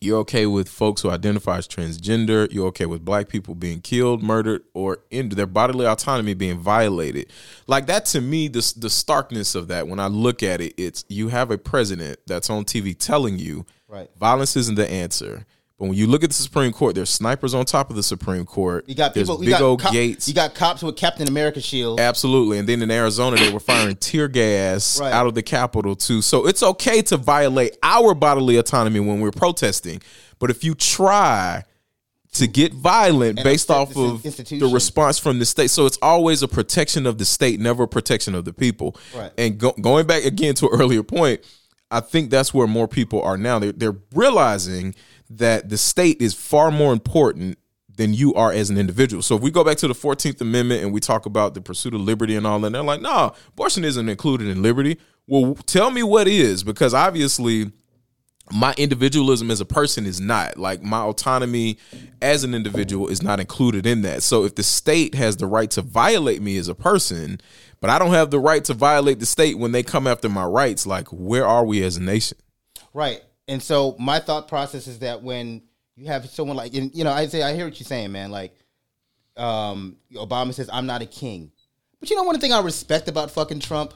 you're okay with folks who identify as transgender. You're okay with black people being killed, murdered, or in their bodily autonomy being violated. Like that to me, the the starkness of that. When I look at it, it's you have a president that's on TV telling you Right. violence isn't the answer. But when you look at the Supreme Court, there's snipers on top of the Supreme Court. You got there's people. big you got old cop- gates. You got cops with Captain America shields. Absolutely. And then in Arizona, they were firing tear gas Right. out of the Capitol, too. So it's okay to violate our bodily autonomy when we're protesting. But if you try to get violent And based off of the response from the state, so it's always a protection of the state, never a protection of the people. Right. And go, going back again to an earlier point, I think that's where more people are now. They're, they're realizing that the state is far more important than you are as an individual. So if we go back to the 14th Amendment and we talk about the pursuit of liberty and all that, they're like, no, abortion isn't included in liberty. Well, tell me what is, because obviously my individualism as a person is not like my autonomy as an individual is not included in that. So if the state has the right to violate me as a person, but I don't have the right to violate the state when they come after my rights, like where are we as a nation? Right. And so my thought process is that when you have someone like, and, you know, I say I hear what you're saying, man. Like, um, Obama says I'm not a king, but you know one thing I respect about fucking Trump.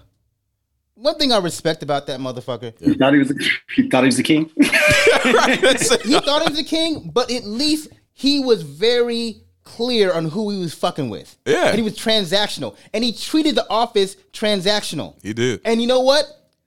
One thing I respect about that motherfucker, He thought he was. He thought he was the king. he thought he was a king, but at least he was very clear on who he was fucking with. Yeah. and he was transactional, and he treated the office transactional. He did. And you know what?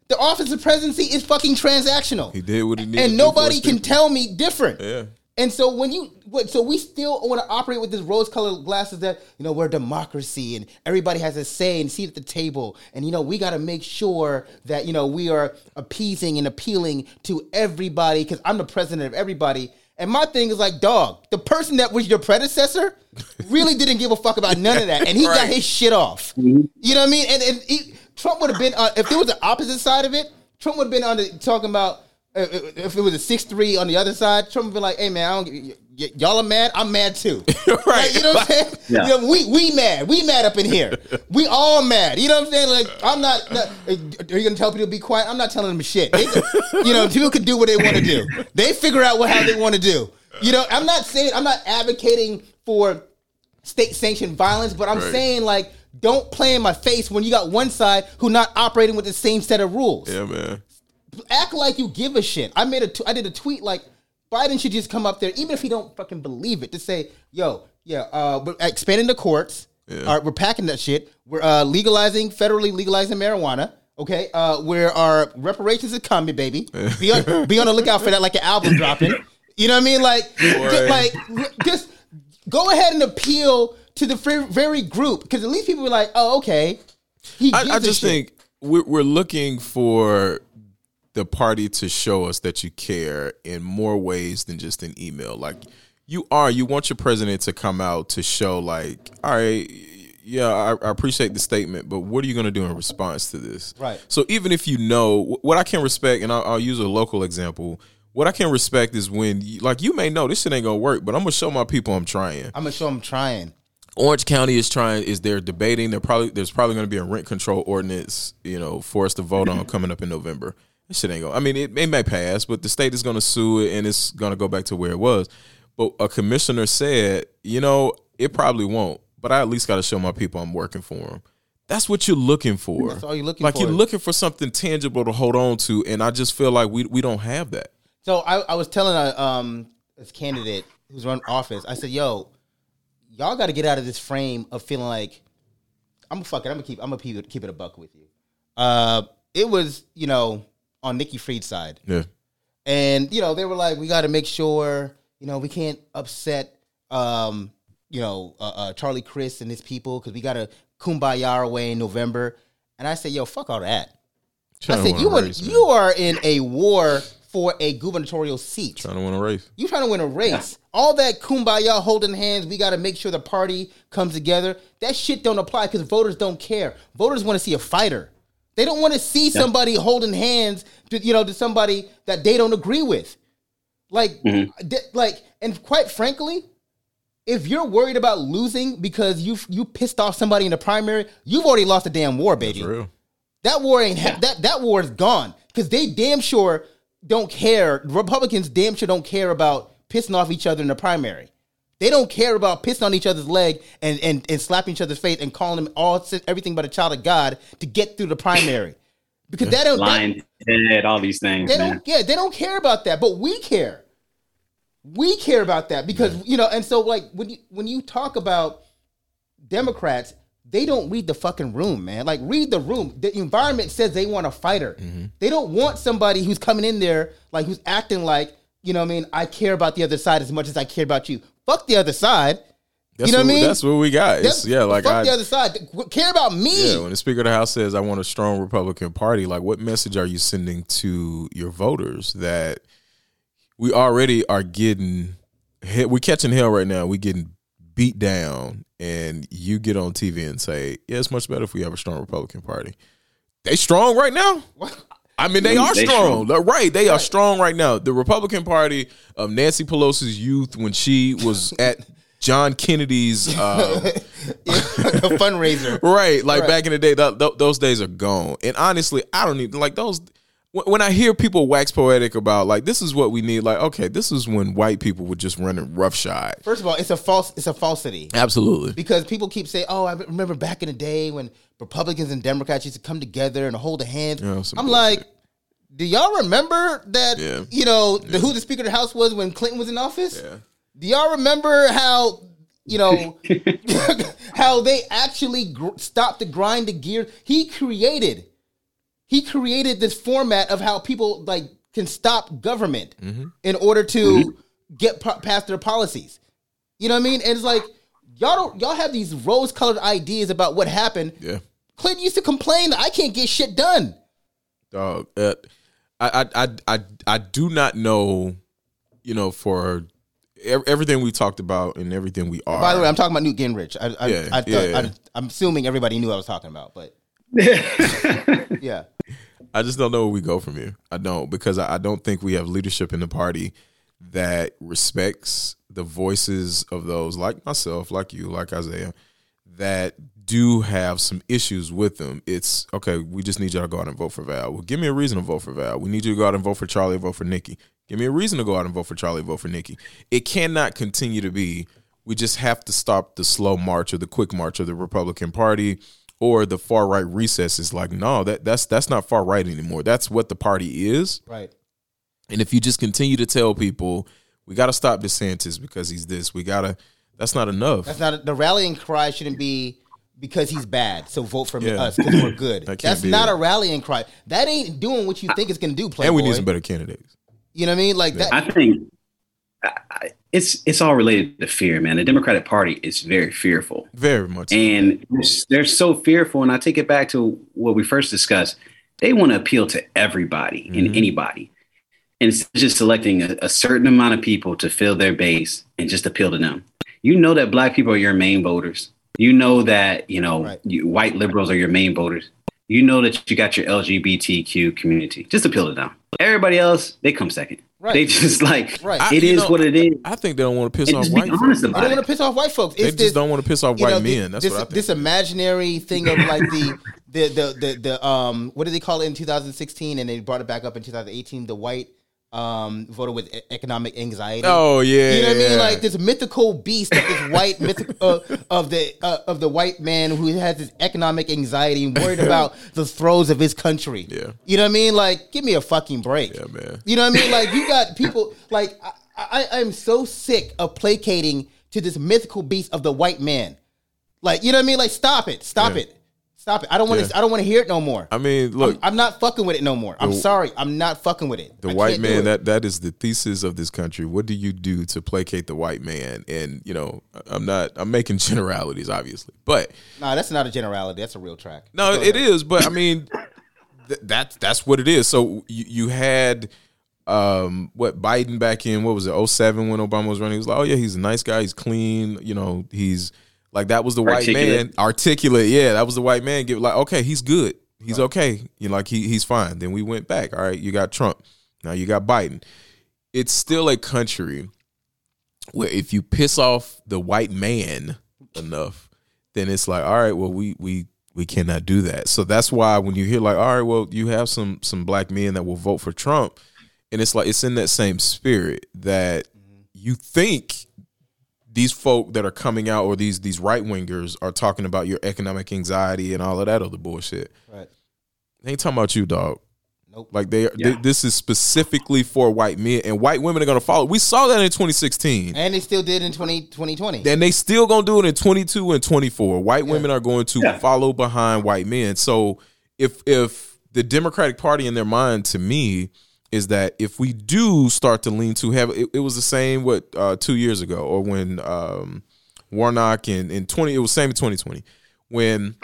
The office of presidency is fucking transactional. He did what he needed. and nobody can people. tell me different. Yeah. And so when you, so we still want to operate with this rose-colored glasses that you know we're a democracy and everybody has a say and seat at the table, and you know we got to make sure that you know we are appeasing and appealing to everybody because I'm the president of everybody. And my thing is like, dog, the person that was your predecessor really didn't give a fuck about none of that, and he got his shit off. Mm-hmm. You know what I mean? And, and he, Trump would have been uh, if there was the opposite side of it. Trump would have been on the talking about uh, if it was a six three on the other side. Trump would be like, "Hey man, I don't, y- y- y'all are mad. I'm mad too. Right. you know what I'm saying? Yeah. You know, we we mad. We mad up in here. We all mad. You know what I'm saying? Like I'm not. not are you gonna tell people to be quiet? I'm not telling them shit. They, you know, people can do what they want to do. They figure out what how they want to do. You know, I'm not saying I'm not advocating for state sanctioned violence, but I'm Right. saying like don't play in my face when you got one side who not operating with the same set of rules. Yeah, man. Act like you give a shit. I made a t- I did a tweet like Biden should just come up there, even if he don't fucking believe it, to say, "Yo, yeah, uh, we're expanding the courts. Yeah. All right, we're packing that shit. We're uh, legalizing, federally legalizing marijuana." Okay, uh, where our reparations are coming, baby. Be on, be on the lookout for that, like an album dropping. You know what I mean? Like, Boy. like just go ahead and appeal to the very, group because at least people are like, "Oh, okay." He I, I just think we're, we're looking for the party to show us that you care in more ways than just an email. Like you are, you want your president to come out to show, like, all right, yeah, I, I appreciate the statement, but what are you going to do in response to this? Right. So even if you know what I can respect, and I'll, I'll use a local example. What I can respect is when, you, like, you may know this shit ain't gonna work, but I'm gonna show my people I'm trying. I'm gonna show him trying. Orange County is trying is they're debating. They're probably there's probably going to be a rent control ordinance, you know, for us to vote on coming up in November. This shit ain't going. I mean, it, it may pass, but the state is going to sue it, and it's going to go back to where it was. But a commissioner said, you know, it probably won't, but I at least got to show my people I'm working for them. That's what you're looking for. That's all you're looking like for. Like you're looking for something tangible to hold on to, and I just feel like we we don't have that. So I, I was telling a um this candidate who's run office, I said, "Yo, y'all got to get out of this frame of feeling like I'm gonna fuck it. I'm gonna keep. I'm gonna keep it, keep it a buck with you." Uh, it was you know on Nikki Fried's side, Yeah, and you know they were like, "We got to make sure you know we can't upset um you know uh, uh, Charlie Crist and his people because we got to kumbaya away in November." And I said, "Yo, fuck all that." I said, "You are you are in a war for a gubernatorial seat." You're trying to win a race. You trying to win a race. All that kumbaya holding hands, we got to make sure the party comes together. That shit don't apply because voters don't care. Voters want to see a fighter. They don't want to see somebody holding hands to you know to somebody that they don't agree with. Like, mm-hmm. th- like, and quite frankly, if you're worried about losing because you you pissed off somebody in the primary, you've already lost the damn war, baby. For real. That war ain't ha- that that war is gone because they damn sure don't care. Republicans damn sure don't care about pissing off each other in the primary. They don't care about pissing on each other's leg and and, and slapping each other's face and calling them all everything but a child of God to get through the primary because that don't Lying, dead, all these things, they man. don't yeah they don't care about that but we care we care about that because you know and so like when you when you talk about democrats they don't read the fucking room man. Like read the room. The environment says they want a fighter. Mm-hmm. They don't want somebody who's coming in there like who's acting like you know what i mean i care about the other side as much as i care about you. Fuck the other side. That's you know what, what I mean? That's what we got. That's- yeah, like fuck I, the other side. Care about me. Yeah, when the Speaker of the House says, I want a strong Republican Party, like what message are you sending to your voters that we already are getting hit? We're catching hell right now. We're getting beat down, and you get on TV and say, Yeah, it's much better if we have a strong Republican Party. They strong right now? I mean, they are they strong. Right. They are strong right now. The Republican Party of Nancy Pelosi's youth when she was at John Kennedy's uh, fundraiser right like Right. back in the day th- th- those days are gone and honestly i don't even like those when when i hear people wax poetic about like this is what we need like okay this is when white people were just running roughshod first of all it's a false it's a falsity absolutely because people keep saying, "Oh, I remember back in the day when Republicans and Democrats used to come together and hold a hand." Yeah, I'm bullshit. like, do y'all remember that? Yeah. You know the, who the Speaker of the House was when Clinton was in office. Yeah. Do y'all remember how you know how they actually gr- stopped the grind the gear? He created, he created this format of how people like can stop government Mm-hmm. in order to get pa- past their policies. You know what I mean? And it's like y'all don't y'all have these rose colored ideas about what happened. Yeah. Clinton used to complain that I can't get shit done. dog. Uh, I, I, I, I, I do not know, you know, for everything we talked about and everything we are. By the way, I'm talking about Newt Gingrich. I, I, Yeah, I, thought- yeah, yeah. I, am assuming everybody knew I was talking about, but yeah, I just don't know where we go from here. I don't because I, I don't think we have leadership in the party that respects the voices of those like myself, like you, like Isaiah, that do have some issues with them. It's okay. We just need y'all to go out and vote for Val. Well, give me a reason to vote for Val. We need you to go out and vote for Charlie. Vote for Nikki. Give me a reason to go out and vote for Charlie. Vote for Nikki. It cannot continue to be. We just have to stop the slow march or the quick march of the Republican Party or the far right recess. Is like no, that that's that's not far right anymore. That's what the party is. right. And if you just continue to tell people we got to stop DeSantis because he's this, we got to. That's not enough. That's not the rallying cry. Shouldn't be because he's bad, so vote for Yeah. us because we're good. That That's not it. a rallying cry. That ain't doing what you think it's gonna do. Playboy. and we need some better candidates. You know what I mean? Like that. I think I, I- it's it's all related to fear, man. The Democratic Party is very fearful, Very much. and they're so fearful. And I take it back to what we first discussed. They want to appeal to everybody and mm-hmm. anybody, and it's just selecting a, a certain amount of people to fill their base and just appeal to them. You know that black people are your main voters. You know that you know Right. you, white liberals are your main voters. You know that you got your LGBTQ community. Just appeal to them. Everybody else, they come second. Right. They just like Right. I- it you is know, what it is. I think they don't want to piss And off just be white honest folks. I don't want to piss off white folks. They just this- don't want to piss off white know, men. That's this, what I think. this imaginary thing of like the the the the, the um what did they call it in 2016 and they brought it back up in 2018 the white um voter with economic anxiety. oh yeah, You know what I mean? Like this mythical beast of this white mythic uh, of the uh, of the white man who has this economic anxiety and worried about the throes of his country. Yeah. You know what I mean? Like, give me a fucking break. Yeah, man. You know what I mean? Like, you got people like I, I I'm so sick of placating to this mythical beast of the white man. Like, you know what I mean? Like, stop it, stop Yeah. it, stop it. I don't want to. Yeah. I don't want to hear it no more. I mean, look, I'm, I'm not fucking with it no more. I'm The- sorry. I'm not fucking with it. the I white man that that is the thesis of this country. What do you do to placate the white man? And you know, I'm not. I'm making generalities, obviously, but Nah, that's not a generality. That's a real track. No, it is, but I mean, th- that's that's what it is. So you, you had um what Biden back in what was it 07 when Obama was running. He was like, oh yeah, he's a nice guy. He's clean. You know, he's like that was the white man, articulate. Yeah, that was the white man. Give like okay, he's good. He's okay. You know, like he he's fine. Then we went back. All right, you got Trump. Now you got Biden. It's still a country where if you piss off the white man enough, then it's like, all right, well, we we we cannot do that. So that's why when you hear like, all right, well, you have some some black men that will vote for Trump, and it's like it's in that same spirit that mm-hmm. you think these folk that are coming out or these these right wingers are talking about your economic anxiety and all of that other bullshit. Right. They ain't talking about you, dog. Nope. Like they, Yeah. they this is specifically for white men and white women are gonna follow. We saw that in 2016. And they still did in 20, 2020. And they still gonna do it in 22 and 24. White women are going to Yeah. follow behind white men. So if if the Democratic Party in their mind to me is that if we do start to lean too heavy, it, it was the same what uh, two years ago or when um, Warnock in in 20 it was same in 2020 when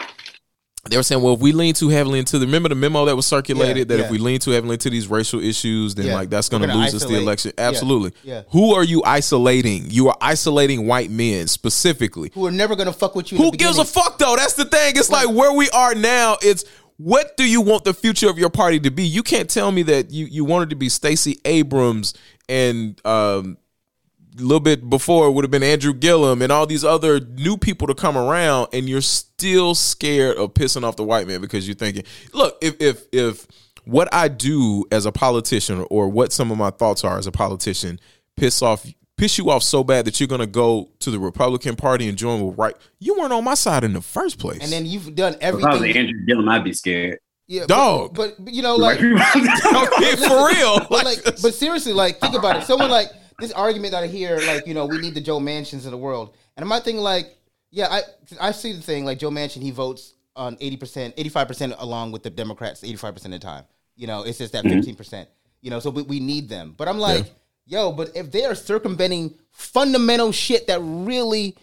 they were saying, well, if we lean too heavily into the remember the memo that was circulated Yeah, that yeah. if we lean too heavily into these racial issues, then Yeah. like that's going to gonna lose us the election. Absolutely. yeah. Who are you isolating? You are isolating white men specifically. who are never gonna fuck with you. Who gives a fuck though? That's the thing. It's like where we are now. It's what do you want the future of your party to be? You can't tell me that you you wanted to be Stacey Abrams and um a little bit before it would have been Andrew Gillum and all these other new people to come around, and you're still scared of pissing off the white man because you're thinking, look, if if if what I do as a politician or what some of my thoughts are as a politician piss off piss you off so bad that you're gonna go to the Republican Party and join with right, you weren't on my side in the first place. And then you've done If I was everything. Andrew Gillum, I'd be scared. yeah, Dog. But, but, you know, like, I for real, but like, but seriously, like, think about it. Someone like this argument that I hear, like, you know, we need the Joe Manchins in the world, and I'm thinking like, yeah, I I see the thing like Joe Manchin, he votes on eighty percent, eighty five percent along with the Democrats, eighty five percent of the time. You know, it's just that mm-hmm. 15 percent. You know, so we, we need them. But I'm like, yo, but if they are circumventing fundamental shit that really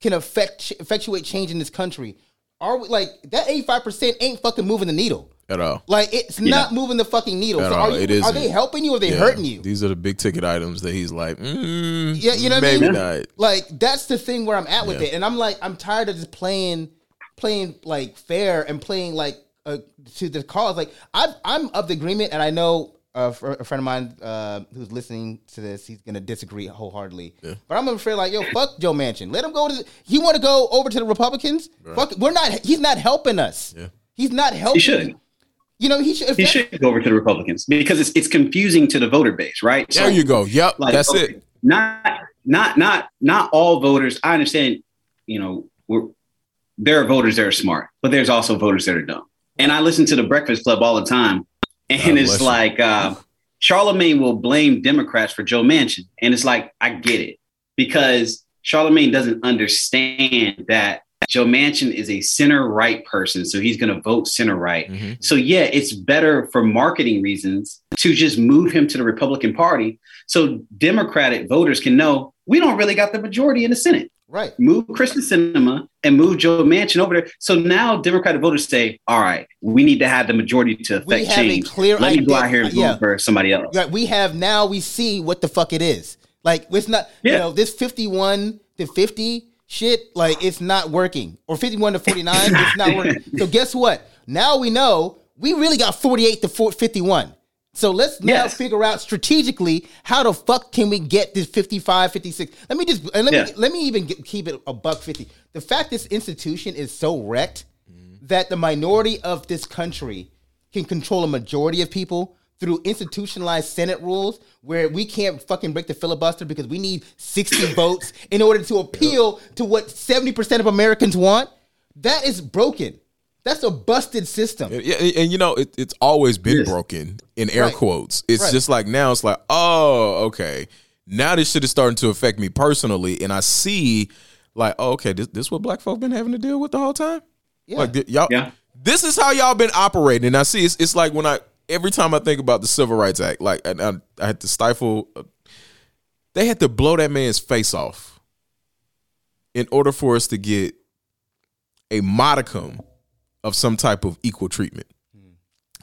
can affect effectuate change in this country, are we like that eighty five percent ain't fucking moving the needle? At all. Like it's not moving the fucking needle. At So all. are, you, It are they helping you or are they Yeah. hurting you? These are the big ticket items that he's like, mm, Yeah, you know what maybe I mean. not. Like that's the thing where I'm at with Yeah. it, and I'm like, I'm tired of just playing, playing like fair and playing like uh, to the cause. Like I'm, I'm of the agreement, and I know uh, fr- a friend of mine uh, who's listening to this, he's gonna disagree wholeheartedly. But I'm afraid, like, yo, fuck Joe Manchin. Let him go to. The, he want to go over to the Republicans. Fuck, we're not. He's not helping us. Yeah. He's not helping. He should. You know, he should. He should go over to the Republicans because it's it's confusing to the voter base, right? There you go. Yep. like, that's okay, it. Not not not not all voters. I understand, you know, we're there are voters that are smart, but there's also voters that are dumb. And I listen to the Breakfast Club all the time, and it's like uh, Charlemagne will blame Democrats for Joe Manchin, and it's like I get it because Charlemagne doesn't understand that Joe Manchin is a center right person, so he's going to vote center right. Mm-hmm. So yeah, it's better for marketing reasons to just move him to the Republican Party, so Democratic voters can know we don't really got the majority in the Senate. Right. Move Kristen Sinema and move Joe Manchin over there. So now Democratic voters say, "All right, we need to have the majority to We affect have a change. clear Let me go out here and vote yeah. for somebody else." Like we have now, we see what the fuck it is. Like it's not, you know, this fifty-one to fifty shit. Like it's not working, or fifty-one to forty-nine. it's not working. So guess what? Now we know we really got forty-eight to 4, 51. So let's now Yes. figure out strategically how the fuck can we get this 55, 56. Let me just and let me Yeah. let me even get, keep it a buck 50. The fact this institution is so wrecked that the minority of this country can control a majority of people through institutionalized Senate rules where we can't fucking break the filibuster because we need 60 votes in order to appeal to what 70% of Americans want. That is broken. That's a busted system. Yeah, and, and you know it, it's always been Yes. broken in air Right. quotes. It's Right. just like now it's like, oh, okay. Now this shit is starting to affect me personally, and I see like, oh, okay, this this what black folk been having to deal with the whole time. Yeah. Like th- y'all, Yeah. this is how y'all been operating. And I see it's, it's like when I every time I think about the Civil Rights Act, like and I, I had to stifle. uh, They had to blow that man's face off in order for us to get a modicum of some type of equal treatment.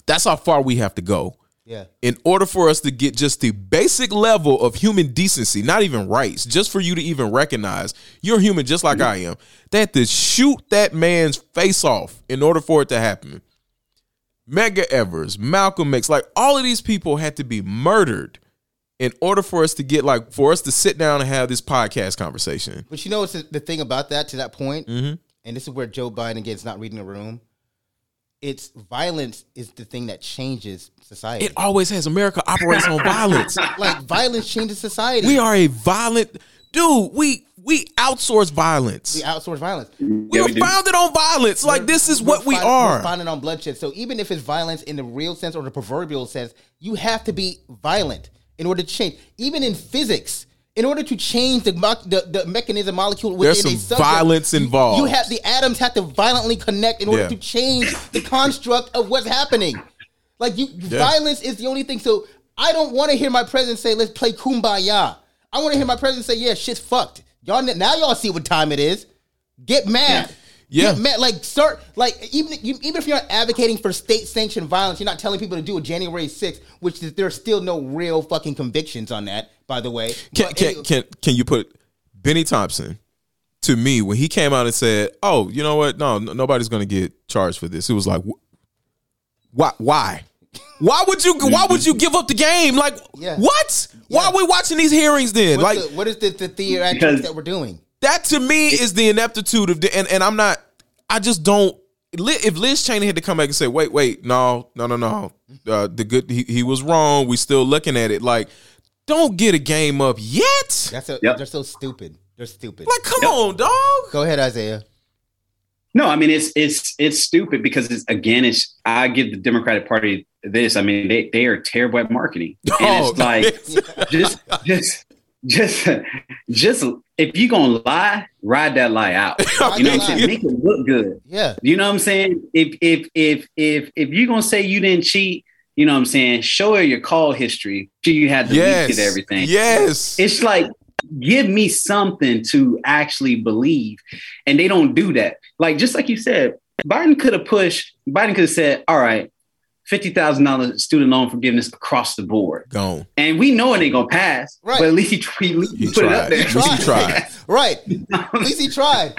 That's how far we have to go Yeah. in order for us to get just the basic level of human decency, not even rights, just for you to even recognize you're human just like I am. They had to shoot that man's face off in order for it to happen. Medgar Evers, Malcolm X, like all of these people had to be murdered in order for us to get like for us to sit down and have this podcast conversation. But you know what's the, the thing about that to that point? Mhm. And this is where Joe Biden again is not reading the room. It's violence is the thing that changes society. It always has America operates on violence. like violence changes society. We are a violent dude. We we outsource violence. we outsource violence. we are we founded on violence. Like this is what we fi- are. We're founded on bloodshed. So even if it's violence in the real sense or the proverbial sense, you have to be violent in order to change. Even in physics, in order to change the mo- the, the mechanism molecule within There's a some subject, violence involved. You have the atoms have to violently connect in order Yeah. to change the construct of what's happening. Like you, violence is the only thing. So I don't want to hear my president say, "Let's play kumbaya." I want to hear my president say, "Yeah, shit's fucked." Y'all now y'all see what time it is. Get mad. Yeah. Get mad. Like start like even you, even if you're not advocating for state sanctioned violence, you're not telling people to do a January 6th, which is, there's still no real fucking convictions on that. By the way, Can, But can anyway- can can you put Bennie Thompson to me when he came out and said, "Oh, you know what? No, n- nobody's going to get charged for this." It was like, wh- why? Why? Why would you? Why would you give up the game? Like, Yeah. what? Why are we watching these hearings then? what's like, the, what is the, the theatrics that we're doing? That to me is the ineptitude of the and, and I'm not I just don't if Liz Cheney had to come back and say, wait, wait, no, no, no, no. Uh, the good he, he was wrong. We still looking at it. Like, don't get a game up yet. That's a, Yep. they're so stupid. They're stupid. Like, come on, dog. Go ahead, Isaiah. No, I mean it's it's it's stupid because it's again it's I give the Democratic Party this. I mean they they are terrible at marketing. And Oh, it's like just just just just if you're gonna lie, ride that lie out. You know what I'm lie. saying? Make it look good. Yeah. You know what I'm saying? If if if if if you're gonna say you didn't cheat, You know what I'm saying? Show her your call history. Do you had deleted Yes. everything? Yes. It's like give me something to actually believe, and they don't do that. Like just like you said, Biden could have pushed. Biden could have said, "All right, fifty thousand dollars student loan forgiveness across the board," Gone. and we know it ain't gonna pass. Right. But at least he, he, He put it up tried. there. At least he tried. right. At least he tried.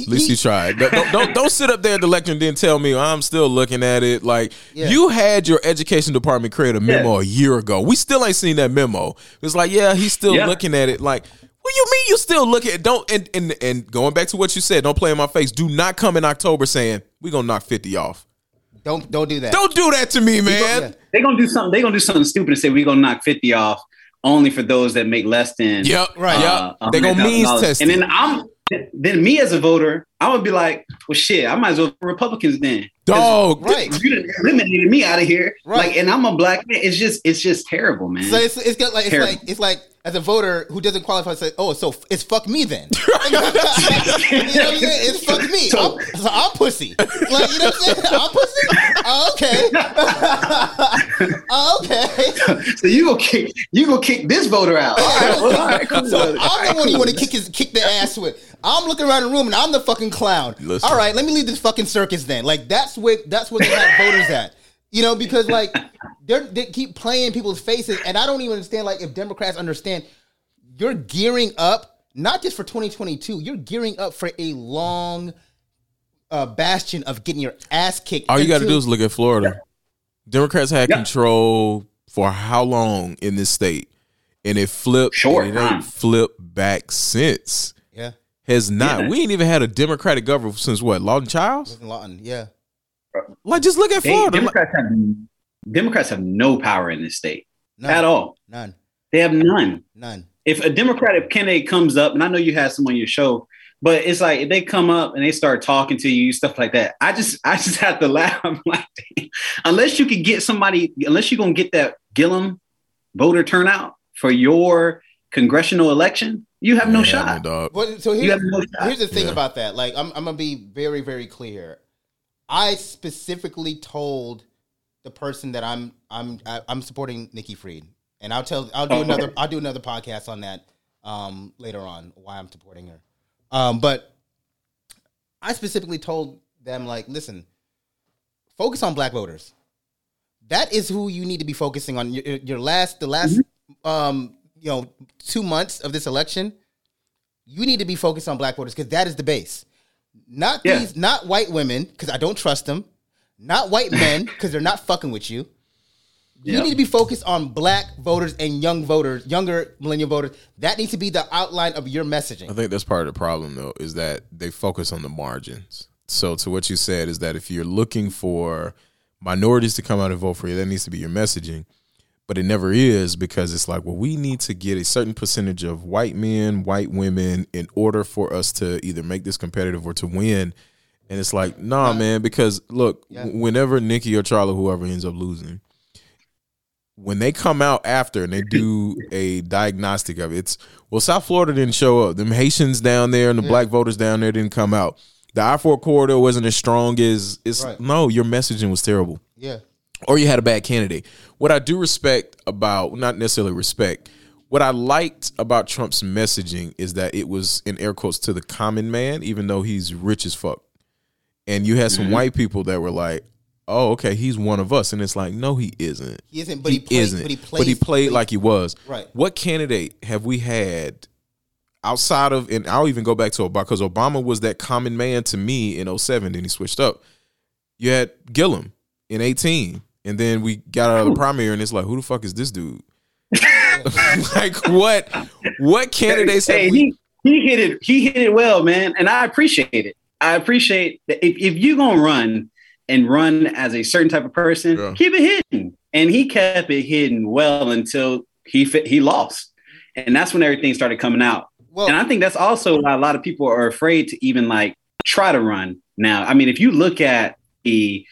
At least he tried. Don't, don't, don't, don't sit up there at the lecture and then tell me I'm still looking at it. Like Yeah. you had your education department create a memo a year ago. We still ain't seen that memo. It's like, yeah, he's still Yeah. looking at it. Like, what you mean you still look at it? Don't and, and and going back to what you said, don't play in my face. Do not come in October saying we gonna knock 50 off. Don't don't do that. Don't do that to me, man. Yeah. They're gonna do something. They're gonna do something stupid and say we're gonna knock fifty off only for those that make less than Yep, Right. Uh, yep. They're gonna means test And then I'm then me as a voter, I would be like, well, shit, I might as well vote for Republicans then. Dog. Right. You done eliminated me out of here. Right. Like, and I'm a black man. It's just, it's just terrible, man. So it's it's got like it's Terrible. like it's like as a voter who doesn't qualify, say, oh, so it's fuck me then. you know what I'm saying? It's fuck me. So- I'm, so I'm pussy. Like you know what I'm saying? I'm pussy. Oh, okay. Oh, okay. so you go kick, you go kick this voter out. All right, well, all right. So All I'm right, the one you want to kick his kick the ass with. I'm looking around the room and I'm the fucking clown. Listen. All right, let me leave this fucking circus then. Like that's where that's where they have voters at. You know, because like they're they keep playing people's faces, and I don't even understand. Like if Democrats understand, you're gearing up not just for 2022. You're gearing up for a long uh, bastion of getting your ass kicked. All you got to do is look at Florida. Democrats had Yeah. control for how long in this state, and it flipped. Short and it ain't time. flipped back since. Yeah, Has not. Yeah. We ain't even had a Democratic government since what? Lawton Chiles. Lawton, yeah, Like, just look at They- Florida. Democrats have Democrats have no power in this state none, at all. none, They have none. none. if a Democratic candidate comes up, and I know you had some on your show, but it's like if they come up and they start talking to you, stuff like that. I just, I just have to laugh. I'm like, damn. unless you could get somebody, unless you're gonna get that Gillum voter turnout for your congressional election, you have no Yeah, shot. dog. Well, so You here's, have no shot. here's the thing Yeah. about that. Like, I'm, I'm gonna be very, very clear. I specifically told the person that I'm, I'm, I- I'm supporting Nikki Fried, and I'll tell, I'll do Oh, okay. another, I'll do another podcast on that um, later on why I'm supporting her. Um, but I specifically told them, like, listen, focus on black voters. That is who you need to be focusing on. Your, your last, the last, Mm-hmm. um, you know, two months of this election you need to be focused on black voters because that is the base. Not Yeah. these, not white women because I don't trust them. Not white men because they're not fucking with you. You Yeah. need to be focused on black voters and young voters, younger millennial voters. That needs to be the outline of your messaging. I think that's part of the problem, though, is that they focus on the margins. So, to what you said is that if you're looking for minorities to come out and vote for you, that needs to be your messaging. But it never is because it's like, well, we need to get a certain percentage of white men, white women in order for us to either make this competitive or to win. And it's like, nah, man, because look, Yeah. whenever Nikki or Charlie, whoever ends up losing, when they come out after and they do a diagnostic of it, it's well, South Florida didn't show up. Them Haitians down there and the black voters down there didn't come out. The I four corridor wasn't as strong as it's Right. no, your messaging was terrible. Yeah. Or you had a bad candidate. What I do respect about not necessarily respect, what I liked about Trump's messaging is that it was in air quotes to the common man, even though he's rich as fuck. And you had some mm-hmm. white people that were like, Oh, okay, he's one of us. And it's like, no, he isn't He isn't, but he, played, isn't. But he But he played like he was. Right. What candidate have we had outside of, and I'll even go back to Obama, because Obama was that common man to me in 07, then he switched up. You had Gillum in 18, and then we got out of the primary, and it's like, who the fuck is this dude? like, what what candidates Hey, we? he, he hit it. He hit it well, man, and I appreciate it. I appreciate that if, if you're gonna run and run as a certain type of person, Yeah. keep it hidden. And he kept it hidden well until he fit, he lost, and that's when everything started coming out. Well, and I think that's also why a lot of people are afraid to even like try to run now. I mean, if you look at the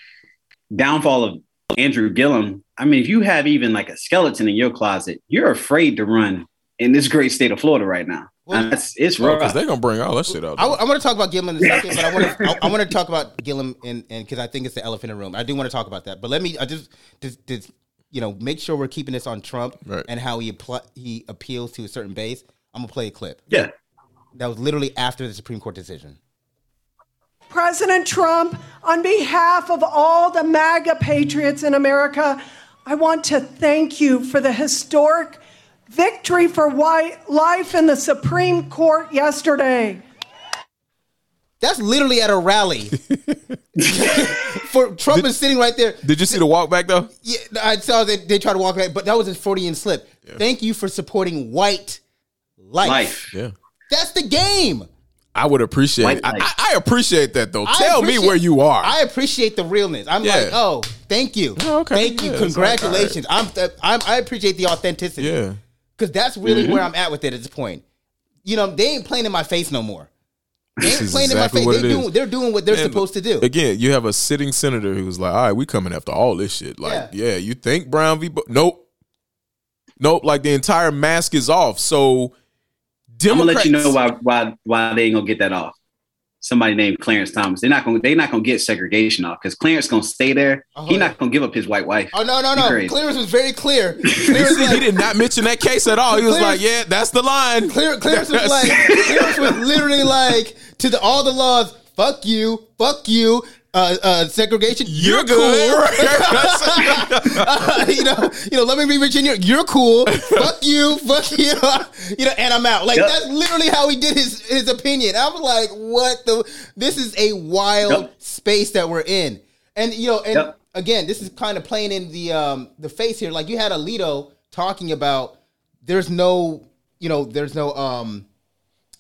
downfall of Andrew Gillum, I mean, if you have even like a skeleton in your closet, you're afraid to run in this great state of Florida right now. And it's it's rough. because they're gonna bring all that shit out. I, want to talk about Gillum in a second, but I want to I, I want to talk about Gillum and and because I think it's the elephant in the room. I do want to talk about that, but let me I just just, just you know make sure we're keeping this on Trump Right. and how he apply, he appeals to a certain base. I'm gonna play a clip yeah. that was literally after the Supreme Court decision. President Trump, on behalf of all the MAGA patriots in America, I want to thank you for the historic victory for white life in the Supreme Court yesterday. That's literally at a rally. For Trump is sitting right there. Did you see the walk back though? Yeah, I saw that they tried to walk back, but that was a forty Freudian slip. Thank you for supporting white life. Life. Yeah. That's the game. I would appreciate. I. I, I appreciate that though. I Tell me where you are. I appreciate the realness. I'm Yeah. like, oh, thank you, Oh, okay. thank you, Yeah, it's like, congratulations. I'm, I'm, I appreciate the authenticity. yeah. because that's really Mm-hmm. where I'm at with it at this point. You know, they ain't playing in my face no more. They ain't playing exactly in my face. They doing, they're doing what they're And supposed to do. Again, you have a sitting senator who's like, "All right, we coming after all this shit." Like, yeah, you think Brown v. Bo- nope, nope. Like the entire mask is off. So, I'm gonna let you know why why why they ain't gonna get that off. Somebody named Clarence Thomas. They're not gonna they're not gonna get segregation off because Clarence gonna stay there. Oh, He's not gonna give up his white wife. Oh no, no, no! crazy. Clarence was very clear. See, like, he did not mention that case at all. He was Clarence- like, "Yeah, that's the line." Clear, Clarence was like, Clarence was literally like to the all the laws. Fuck you, fuck you. Uh, uh, segregation. You're, You're cool. Uh, you know, you know. Loving v. Virginia. You're cool. fuck you, fuck you. you know, and I'm out. Like Yep. that's literally how he did his his opinion. I was like, what the? This is a wild Yep. space that we're in. And you know, and Yep. again, this is kind of playing in the um the face here. Like you had Alito talking about there's no, you know, there's no um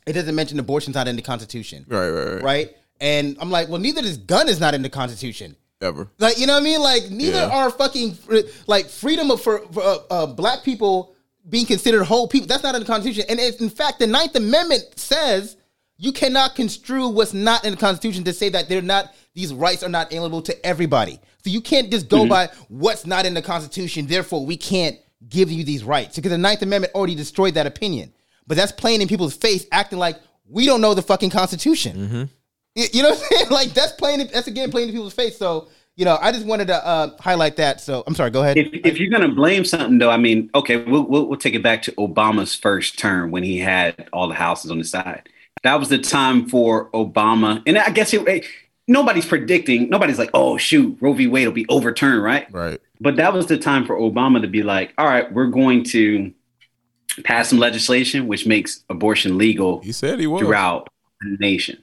it doesn't mention abortion's not in the Constitution. right, right, right, Right? And I'm like, well, neither this gun is not in the Constitution. Ever. Like, you know what I mean? Like, neither Yeah. are fucking like freedom of for, for uh, uh, black people being considered whole people. That's not in the Constitution. And it's, in fact, the Ninth Amendment says you cannot construe what's not in the Constitution to say that they're not these rights are not alienable to everybody. So you can't just go by what's not in the Constitution. Therefore, we can't give you these rights because the Ninth Amendment already destroyed that opinion. But that's playing in people's face, acting like we don't know the fucking Constitution. You you know what I'm saying? Like that's playing. That's again playing in people's face. So you know, I just wanted to uh, highlight that. So I'm sorry. Go ahead. If, if you're gonna blame something though, I mean, okay, we'll, we'll we'll take it back to Obama's first term when he had all the houses on the side. That was the time for Obama, and I guess it, nobody's predicting. Nobody's like, oh shoot, Roe v. Wade will be overturned, right? Right. But that was the time for Obama to be like, all right, we're going to pass some legislation which makes abortion legal He said he would. throughout the nation.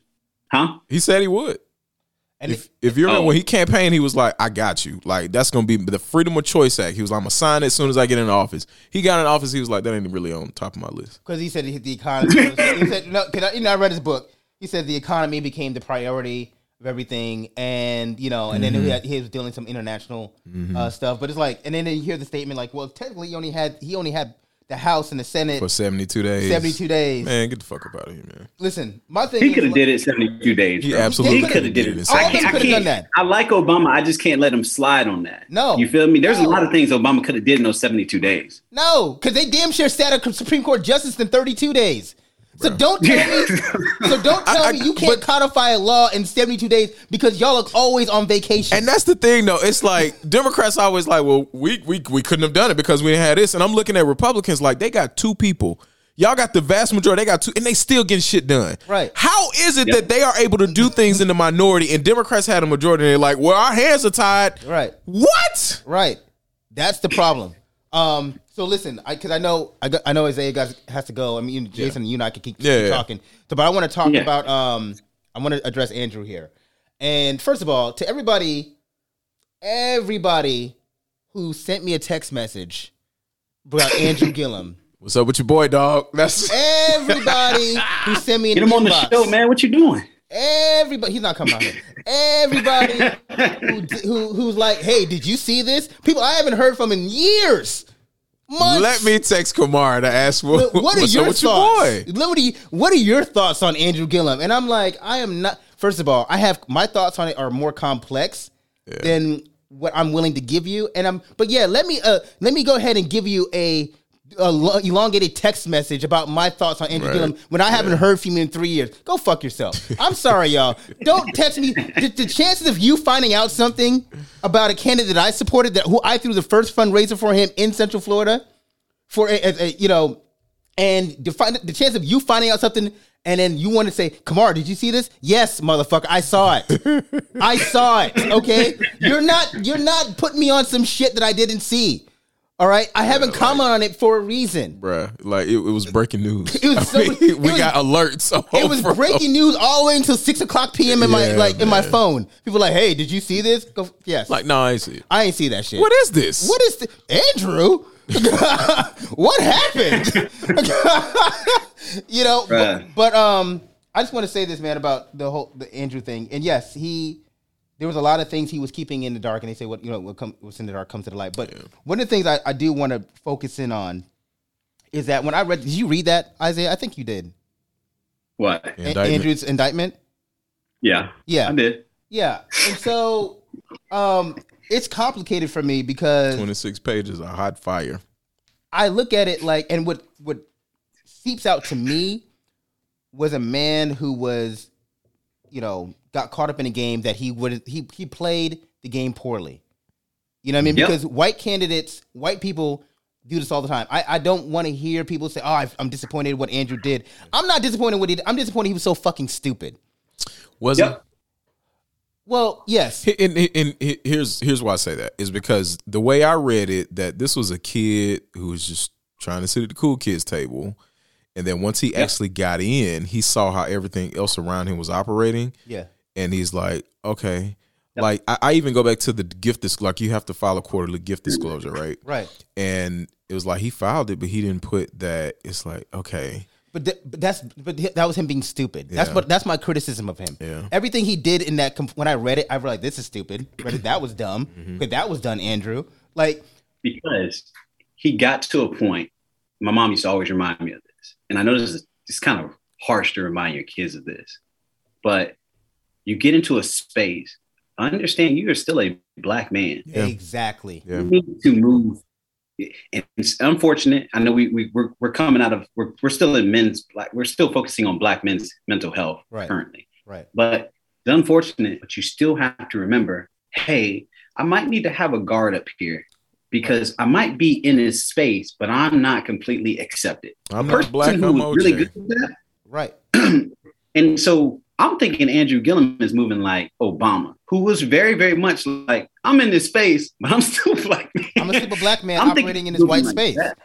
Huh? He said he would. and If if you remember Oh. when he campaigned, he was like, "I got you." Like that's gonna be the Freedom of Choice Act. He was like, "I'm gonna sign it as soon as I get in office." He got in office. He was like, "That ain't really on top of my list." because he said he hit the economy. he said "No, I, you know, I read his book. He said the economy became the priority of everything, and you know, and then he, had, he was dealing some international uh, stuff. But it's like, and then you hear the statement like, well, technically, he only had he only had the House and the Senate For 72 days. 72 days. Man, get the fuck up out of here, man. Listen, my thing He could have like- did it 72 days. He bro. absolutely he could have did could've it. did it. All I can't- I could've done can't- that. I like Obama. I just can't let him slide on that. No. You feel me? There's No. a lot of things Obama could have did in those 72 days. No, because they damn sure sat a Supreme Court justice in 32 days. So don't tell me. So don't tell I- I- me you can't codify a law in 72 days because y'all are always on vacation. And that's the thing, though. It's like Democrats always like, well, we we we couldn't have done it because we didn't have this. And I'm looking at Republicans like they got two people. Y'all got the vast majority. They got two, and they still getting shit done. Right. How is it Yep. that they are able to do things in the minority, and Democrats had a majority? And they're like, well, our hands are tied. Right. What? Right. That's the problem. Um. So listen, I because I know I, I know Isaiah guys has to go. I mean, Jason, you and I can keep, keep yeah. talking. So, but I want to talk Yeah. about. Um. I want to address Andrew here. And first of all, to everybody, everybody who sent me a text message about Andrew Gillum. What's up with your boy, dog? That's Everybody who sent me an Get him on the show, man. What you doing? Everybody, he's not coming out here. Everybody who, who who's like, hey, did you see this? People I haven't heard from in years. Months. let me text Kamara to ask what, What are your thoughts? your boy. What are what are your thoughts on Andrew Gillum? And I'm like, I am not. First of all, I have my thoughts on it are more complex than what I'm willing to give you. And I'm, but yeah, let me uh let me go ahead and give you a a lo- elongated text message about my thoughts on Andrew Right. Gillum when I haven't heard from you in three years. Go fuck yourself. I'm sorry, y'all. Don't text me. The, the chances of you finding out something about a candidate I supported, that who I threw the first fundraiser for him in Central Florida, for a, a- a- you know, and the chance of you finding out something and then you want to say, Kamar, did you see this? Yes, motherfucker, I saw it. I saw it. Okay, you're not you're not putting me on some shit that I didn't see. All right, I haven't commented on it for a reason. Bruh, like it, it was breaking news. It was I mean, it we was- got alerts. all It was over. breaking news all the way until six o'clock p.m. in my Yeah, like in my phone. People like, hey, did you see this? Go, yes. Like, no, I ain't see it. I ain't see that shit. What is this? What is this? Andrew? what happened? you know, but, but um, I just want to say this, man, about the whole the Andrew thing. And yes, he there was a lot of things he was keeping in the dark, and they say what you know what come, what's in the dark comes to the light. But one of the things I, I do want to focus in on is that when I read, did you read that Isaiah? I think you did. What? A- Indictment. Andrew's indictment. Yeah. Yeah. I did. Yeah, and so um, it's complicated for me because 26 pages of hot fire. I look at it like, and what what seeps out to me was a man who was, you know, got caught up in a game that he would he he played the game poorly. You know what I mean? Yep. Because white candidates, white people do this all the time. I, I don't want to hear people say, "Oh, I- I'm disappointed what Andrew did." I'm not disappointed with it. I'm disappointed he was so fucking stupid. Was Yep. Well, yes. And, and, and here's here's why I say that is because the way I read it, that this was a kid who was just trying to sit at the cool kids table, and then once he actually got in, he saw how everything else around him was operating, yeah, and he's like, okay. Like I, I even go back to the gift dis like you have to file a quarterly gift disclosure, right? right. And it was like he filed it, but he didn't put that. It's like okay, But, th- but that's but th- that was him being stupid. That's Yeah. what that's my criticism of him. Yeah. Everything he did in that comp- when I read it, I was like, this is stupid. Read it, that was dumb. Mm-hmm. But that was done, Andrew. Like, because he got to a point. My mom used to always remind me of this, and I know this is it's kind of harsh to remind your kids of this, but you get into a space. Understand you are still a black man. exactly. yeah, You need to move. And it's unfortunate. I know we, we we're, we're coming out of we're, we're still in men's black. We're still focusing on black men's mental health Right. currently. Right. But it's unfortunate, but you still have to remember, hey, I might need to have a guard up here because I might be in this space, but I'm not completely accepted. I'm The not person black. who I'm really good at that. Right. And so I'm thinking Andrew Gillum is moving like Obama, who was very, very much like, I'm in this space, but I'm still black. Man. I'm a super black man I'm operating in this white like space. that.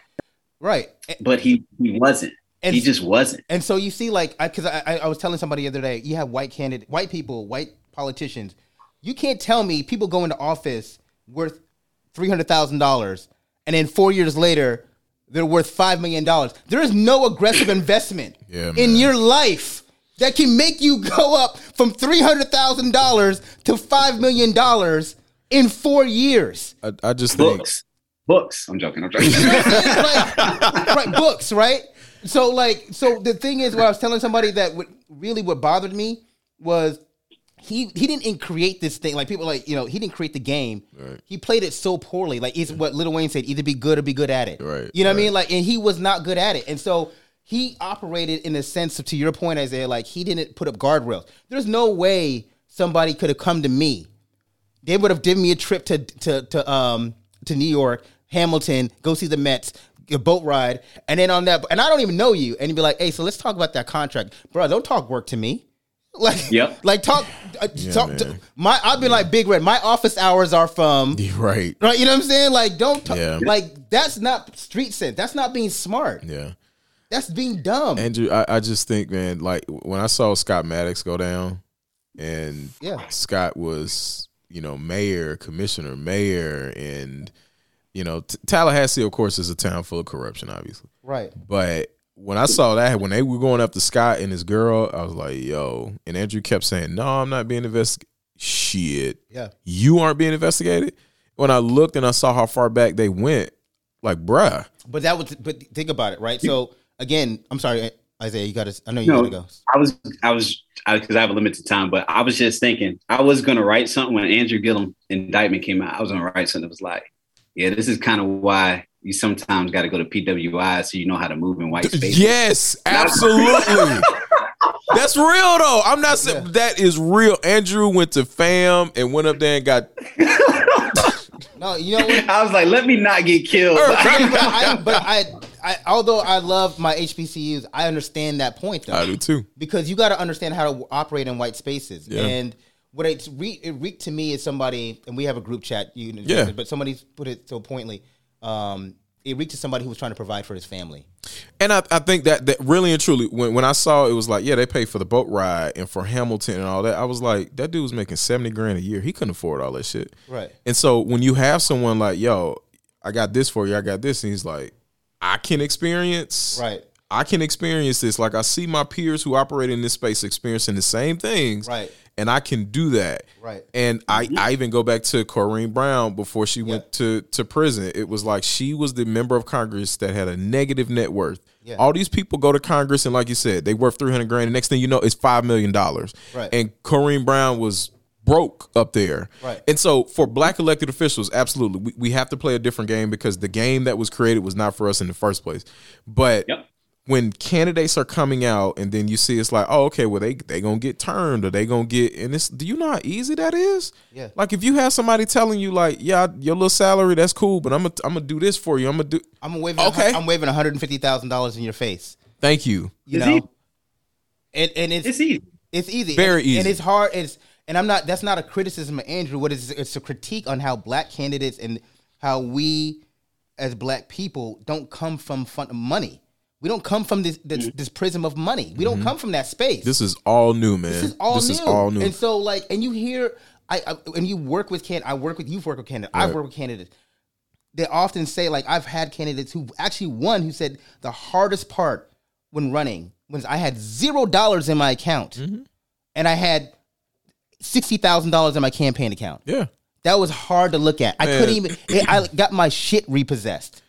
Right. But he, he wasn't. And he just wasn't. And so you see, like, because I, I, I was telling somebody the other day, you have white candidate, white people, white politicians. You can't tell me people go into office worth three hundred thousand dollars, and then four years later they're worth five million dollars. There is no aggressive investment Yeah, in your life that can make you go up from three hundred thousand dollars to five million dollars in four years. I, I just think Books. Books. I'm joking. I'm joking. like, right. Books right? So like so the thing is what i was telling somebody that what really what bothered me was he he didn't create this thing. Like people like you know he didn't create the game. He played it so poorly. Like it's what little wayne said either be good or be good at it. Right, you know what i mean? like and he was not good at it. And so he operated in a sense of, to your point isaiah like he didn't put up guardrails there's no way somebody could have come to me they would have given me a trip to to to um to New York, Hamilton, go see the Mets, a boat ride, and then on that, and I don't even know you, and you'd be like, "Hey, so let's talk about that contract, bro. Don't talk work to me." Like, Yep. like talk, uh, talk to, my. I've been like Big Red. My office hours are from right. right. You know what I'm saying? Like, don't talk, Yeah. like that's not street sense. That's not being smart. Yeah. That's being dumb. Andrew, I, I just think, man, like when I saw Scott Maddox go down, and Yeah. Scott was, you know, mayor, commissioner, mayor, and you know, T- Tallahassee, of course, is a town full of corruption, obviously. right. But when I saw that, when they were going after Scott and his girl, I was like, yo. And Andrew kept saying, no, I'm not being investigated. Shit. Yeah. You aren't being investigated? When I looked and I saw how far back they went, like, bruh. But that was. But think about it, right? So again, I'm sorry, Isaiah. You got to. I know you No, got to go. I was, I was, because I, have a limited time, but I was just thinking, I was going to write something when Andrew Gillum indictment came out. I was going to write something that was like, yeah, this is kind of why you sometimes got to go to PWI so you know how to move in white space. Yes, absolutely. That's real though. I'm not saying that is real. Andrew went to FAMU and went up there and got No, you know what? I was like, let me not get killed. but, I, but I, I, although I love my HBCUs, I understand that point though. I do too. because you got to understand how to operate in white spaces. Yeah. And what it's re- it reeked to me is somebody, and we have a group chat. You know, Yeah. but somebody put it so pointedly. Um, it reeked to somebody who was trying to provide for his family. And I, I think that that really and truly, when, when I saw it was like, yeah, they paid for the boat ride and for Hamilton and all that, I was like, that dude was making 70 grand a year. He couldn't afford all that shit. Right. And so when you have someone like, yo, I got this for you, I got this, and he's like, I can experience Right. I can experience this. Like I see my peers who operate in this space experiencing the same things. Right. And I can do that. Right. And I, mm-hmm. I even go back to Corrine Brown before she went to, to prison. It was like she was the member of Congress that had a negative net worth. Yeah. All these people go to Congress and like you said, they worth 300 grand. The next thing you know, it's $5 million. Right. And Corrine Brown was broke up there. Right. And so for black elected officials, absolutely, we, we have to play a different game because the game that was created was not for us in the first place. But Yep. when candidates are coming out and then you see it's like, oh, okay, well they they gonna get turned or they gonna get and it's do you know how easy that is? Yeah. Like if you have somebody telling you like, yeah, your little salary, that's cool, but I'm gonna I'm gonna do this for you. I'm gonna do I'm waving. Okay. Okay. I'm waving one hundred and fifty thousand dollars in your face. thank you. You It's know. easy. And and it's It's easy. It's easy. Very and, easy. And it's hard. It's and I'm not. That's not a criticism of Andrew. What is it's a critique on how black candidates and how we, as black people, don't come from fun, money. We don't come from this this, this prism of money. We don't come from that space. Mm-hmm. This is all new, man. This is all this new. is all new. And so, like, and you hear, I, I and you work with can I work with you've worked with candidates. I've worked with candidates. They often say, like, I've had candidates who actually won who said the hardest part when running was I had zero dollars in my account, Mm-hmm. and I had sixty thousand dollars in my campaign account. yeah. That was hard to look at. I couldn't even. it- I got my shit repossessed.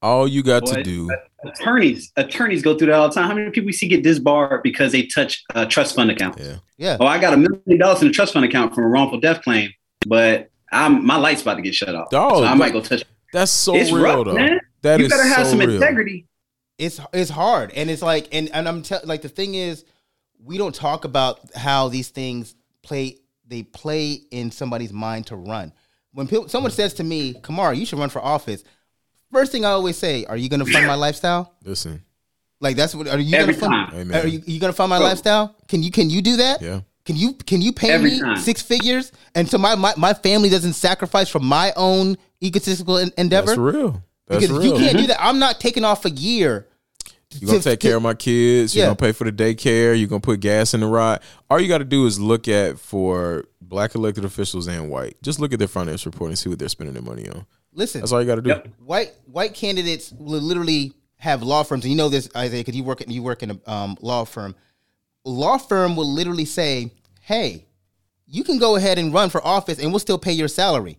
All you got to do Attorneys, attorneys go through that all the time. How many people we see get disbarred because they touch a trust fund account? Yeah. Yeah. Oh, I got a million dollars in a trust fund account from a wrongful death claim, but I'm my light's about to get shut off. Dog, so I might go touch. That's so it's real rough, though. man. That you is better have so some real. integrity. it's it's hard and it's like and, and i'm tell like the thing is we don't talk about how these things play they play in somebody's mind to run when people, someone says to me "Kamara, you should run for office first thing i always say are you going to fund my lifestyle Listen. like that's what are you going to fund. Amen. are you, you going to fund my lifestyle can you can you do that Yeah. can you can you pay Every me time. six figures and so my, my my family doesn't sacrifice for my own egotistical en- endeavor That's real. That's because if real. you can't do mm-hmm. that i'm not taking off a year You're gonna to- take care of my kids. You're Yeah. gonna pay for the daycare. You're gonna put gas in the ride. All you got to do is look at for black elected officials and white. Just look at their financial report and see what they're spending their money on. listen That's all you got to do. Yep. white white candidates will literally have law firms, and you know this, Isaiah, because you work you work in a um, law firm. Law firm will literally say, "Hey, you can go ahead and run for office, and we'll still pay your salary."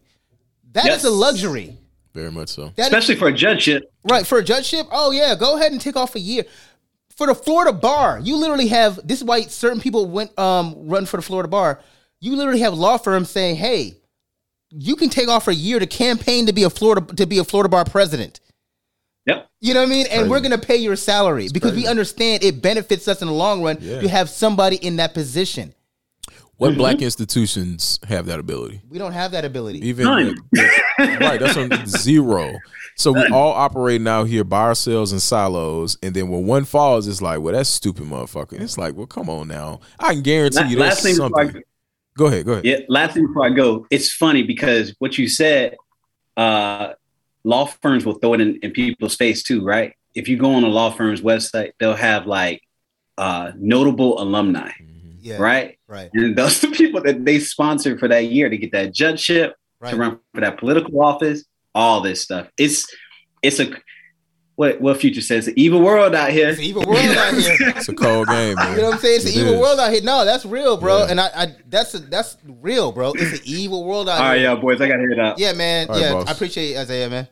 That is Yes. a luxury. Very much so. That is- Especially for a judgeship. right for a judgeship. Oh yeah, go ahead and take off a year. For the Florida bar, you literally have this is why certain people went um run for the Florida bar. You literally have law firms saying, "Hey, you can take off a year to campaign to be a Florida to be a Florida bar president." Yep. You know what I mean? And we're gonna pay your salary because we understand it benefits us in the long run Yeah. to have somebody in that position. What black institutions have that ability? We don't have that ability. Even None. right, that's on zero. So we all operating out here by ourselves in silos, and then when one falls, it's like, well, that's stupid, motherfucker. It's like, well, come on now. I can guarantee La- you last there's thing I something. Go ahead, go ahead. Yeah, last thing before I go, it's funny because what you said, uh, law firms will throw it in, in people's face too, right? If you go on a law firm's website, they'll have like uh, notable alumni, Yeah. right? Right. And those are the people that they sponsor for that year to get that judgeship, Right. to run for that political office, all this stuff. It's it's a what what future says the evil world out here. It's an evil world out here. It's a cold game, man. You know what I'm saying? It's It the evil is. world out here. No, that's real, bro. Yeah. And I, I that's a, that's real, bro. It's an evil world out here. All right, here. yeah, boys, I gotta hear that. Yeah, man. All right, yeah, boss. I appreciate it, Isaiah, man.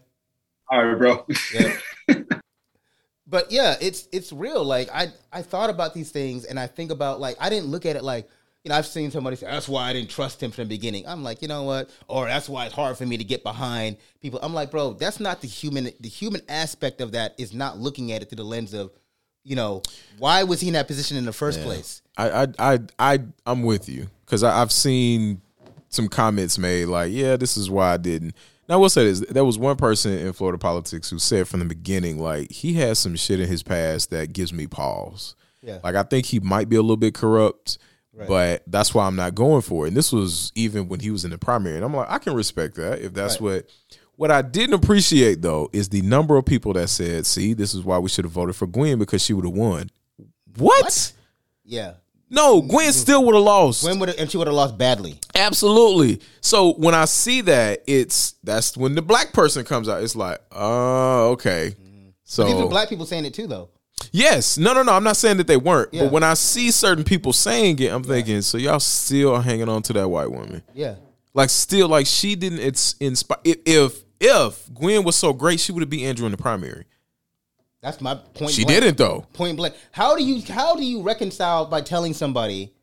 All right, bro. Yeah. but yeah, it's it's real. Like I I thought about these things and I think about like I didn't look at it like you know, I've seen somebody say that's why I didn't trust him from the beginning. I'm like, you know what? Or that's why it's hard for me to get behind people. I'm like, bro, that's not the human. The human aspect of that is not looking at it through the lens of, you know, why was he in that position in the first place? I I I, I I'm with you because I've seen some comments made like, yeah, this is why I didn't. Now I will say this: there was one person in Florida politics who said from the beginning, like he has some shit in his past that gives me pause. Yeah. Like I think he might be a little bit corrupt, but that's why I'm not going for it. And this was even when he was in the primary, and I'm like, I can respect that if that's what. What I didn't appreciate though is the number of people that said, "See, this is why we should have voted for Gwen because she would have won." what? Yeah. No, Gwen still would have lost. When would and she would have lost badly. Absolutely. So when I see that, it's that's when the black person comes out. It's like, oh, okay. Mm-hmm. But these are black people saying it too, though. Yes, no, no, no. I'm not saying that they weren't, Yeah. but when I see certain people saying it, I'm thinking, so y'all still are hanging on to that white woman, Yeah. like still, like she didn't. It's inspire. If if Gwen was so great, she would have beat Andrew in the primary. That's my point. She blank. didn't though. Point blank. How do you how do you reconcile by telling somebody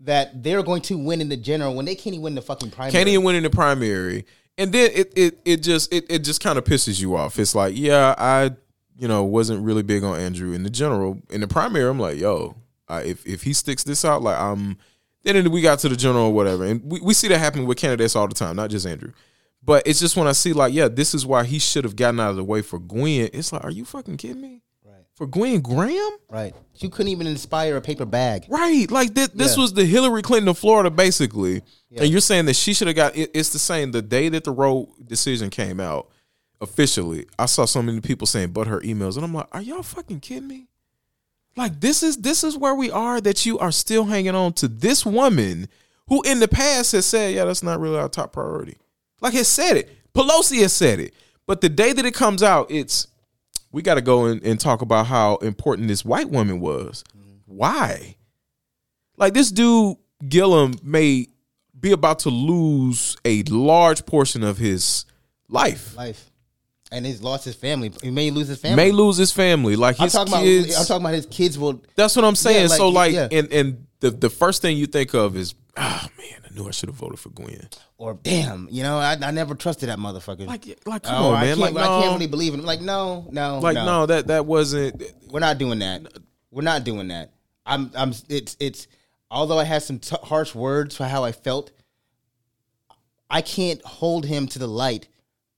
that they're going to win in the general when they can't even win the fucking primary? Can't even win in the primary, and then it it it just it it just kind of pisses you off. It's like, yeah, I you know wasn't really big on Andrew in the general. In the primary, I'm like, yo, I, if if he sticks this out, like I'm. Then we got to the general or whatever, and we, we see that happen with candidates all the time, not just Andrew. But it's just when I see like, yeah, this is why he should have gotten out of the way for Gwen. It's like, are you fucking kidding me? Right. For Gwen Graham? Right. You couldn't even inspire a paper bag. Right. Like this, this Yeah. was the Hillary Clinton of Florida, basically. And you're saying that she should have got it, it's the same. The day that the Roe decision came out officially, I saw so many people saying but her emails. And I'm like, are y'all fucking kidding me? Like this is this is where we are that you are still hanging on to this woman who in the past has said, Yeah, that's not really our top priority. Like has said it. Pelosi has said it. But the day that it comes out, it's we got to go and, and talk about how important this white woman was. Why? Like this dude Gillum may be about to lose a large portion of his life. Life. And he's lost his family. He may lose his family. May lose his family. Like I'm his talking kids. about. I'm talking about his kids will. That's what I'm saying. Yeah, like, so like, yeah. and and the the first thing you think of is, ah man, I knew I should have voted for Gwen. Or damn, you know, I, I never trusted that motherfucker. Like, like come oh, on, I man. Can't, Like, I can't really believe him. Like, no, no, Like, no, that that wasn't. We're not doing that. We're not doing that. I'm. I'm. It's. It's. Although I had some t- harsh words for how I felt, I can't hold him to the light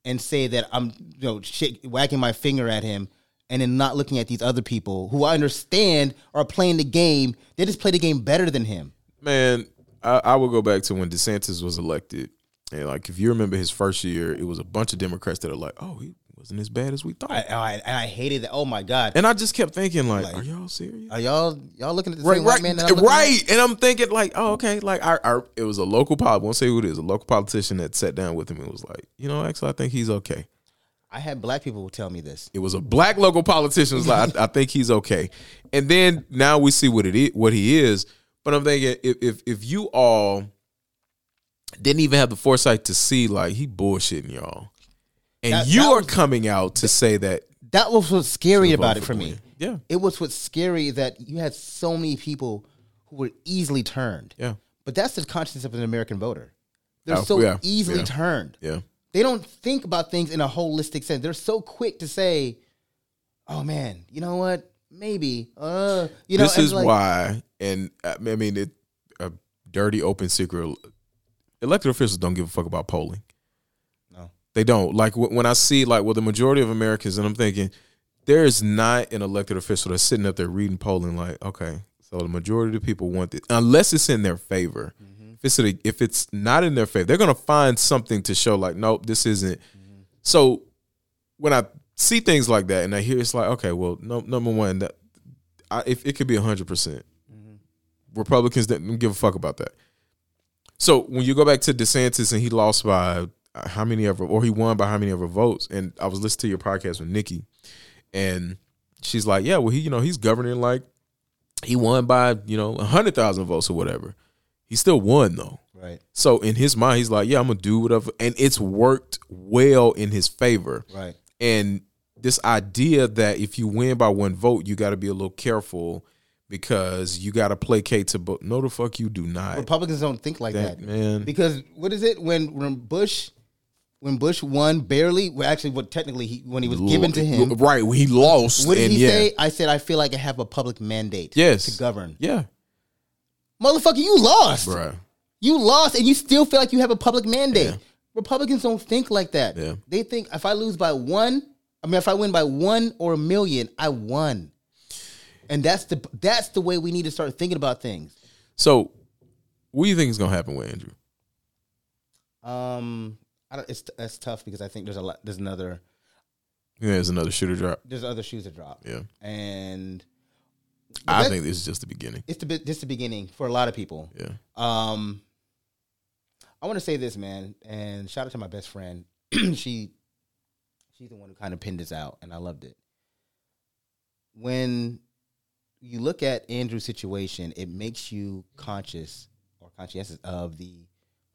and say that I'm, you know, shake, wagging my finger at him and then not looking at these other people who I understand are playing the game. They just play the game better than him. Man, I, I will go back to when DeSantis was elected, and like if you remember his first year, it was a bunch of Democrats that are like, "Oh, he wasn't as bad as we thought," I, I, and I hated that. Oh my god! and I just kept thinking, like, Like, "Are y'all serious?" Are y'all y'all looking at the Right, same white right, man that I'm looking right. And I'm thinking, like, oh, okay, like, our, our it was a local pol. I won't say who it is. A local politician that sat down with him and was like, you know, actually, I think he's okay. I had black people tell me this. It was a black local politician was like, I, I think he's okay. And then now we see what it is, what he is. But I'm thinking if if if you all didn't even have the foresight to see like he bullshitting y'all, and That- you that are was- coming out to say that That was what's scary about it for me. Yeah. It was what's scary that you had so many people who were easily turned. yeah But that's the conscience of an American voter. They're Oh, so yeah, easily yeah. turned. yeah They don't think about things in a holistic sense. They're so quick to say, "Oh man, you know what? Maybe." Uh, you know, this is like- why, and I mean, it, a dirty open secret. Elected officials don't give a fuck about polling. They don't. Like wh- when I see like well, the majority of Americans, and I'm thinking there is not an elected official that's sitting up there reading polling. Like, okay, so the majority of the people want this, unless it's in their favor. Mm-hmm. If it's a, if it's not in their favor, they're gonna find something to show. Like, nope, this isn't. Mm-hmm. So when I see things like that and I hear it's like, okay, well, no, number one, that I, if it could be hundred percent, mm-hmm. Republicans didn't give a fuck about that. So when you go back to DeSantis and he lost by how many ever, or he won by how many ever votes, and I was listening to your podcast with Nikki, and she's like, yeah, well, he, you know, he's governing like he won by you know a hundred thousand votes or whatever. He still won though. right, So in his mind, he's like, yeah, I'm gonna do whatever, and it's worked well in his favor. right, And this idea that if you win by one vote, you got to be a little careful because you got to placate to. But no, the fuck you do not. Republicans don't think like That- that, man. Because what is it when when Bush when Bush won barely? Well, actually, what technically he, when he was given to him, right? He lost, what did and he yeah, say? I said I feel like I have a public mandate. Yes. to govern. yeah, Motherfucker, you lost. bruh. You lost, and you still feel like you have a public mandate. Republicans don't think like that. Yeah. They think if I lose by one, I mean, if I win by one or a million, I won. And that's the that's the way we need to start thinking about things. So, what do you think is gonna happen with Andrew? Um, I don't, it's that's tough because I think there's a lot. There's another. Yeah, there's another shooter drop. There's other shoes to drop. Yeah, and I think this is just the beginning. it's the just the beginning for a lot of people. Yeah, Um, I want to say this, man, and shout out to my best friend. she, she's the one who kind of pinned this out, and I loved it. When you look at Andrew's situation, it makes you conscious or conscientious of the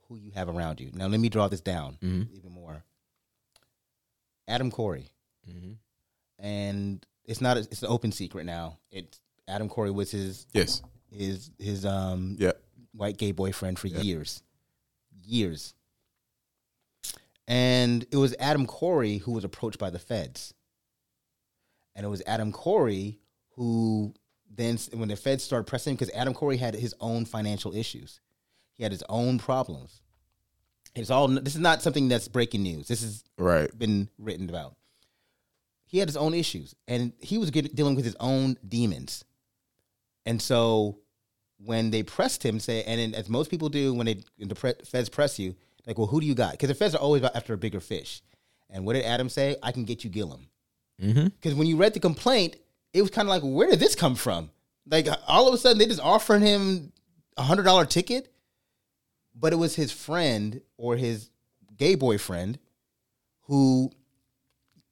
who you have around you. Now, let me draw this down even more. Adam Corey, and it's not a, it's an open secret now. It's Adam Corey was his yes, his his um yeah, white gay boyfriend for years. Years. And it was Adam Corey who was approached by the feds. And it was Adam Corey who then, when the feds started pressing, because Adam Corey had his own financial issues, he had his own problems. It's all. This is not something that's breaking news. This has right. been written about. He had his own issues, and he was get, dealing with his own demons. And so, when they pressed him, say, and then, as most people do when they the pre- feds press you, like, well, who do you got? Because the feds are always after a bigger fish. And what did Adam say? I can get you Gillum. Mm-hmm. Because when you read the complaint, it was kind of like, where did this come from? Like all of a sudden, they just offering him a hundred dollar ticket, but it was his friend or his gay boyfriend who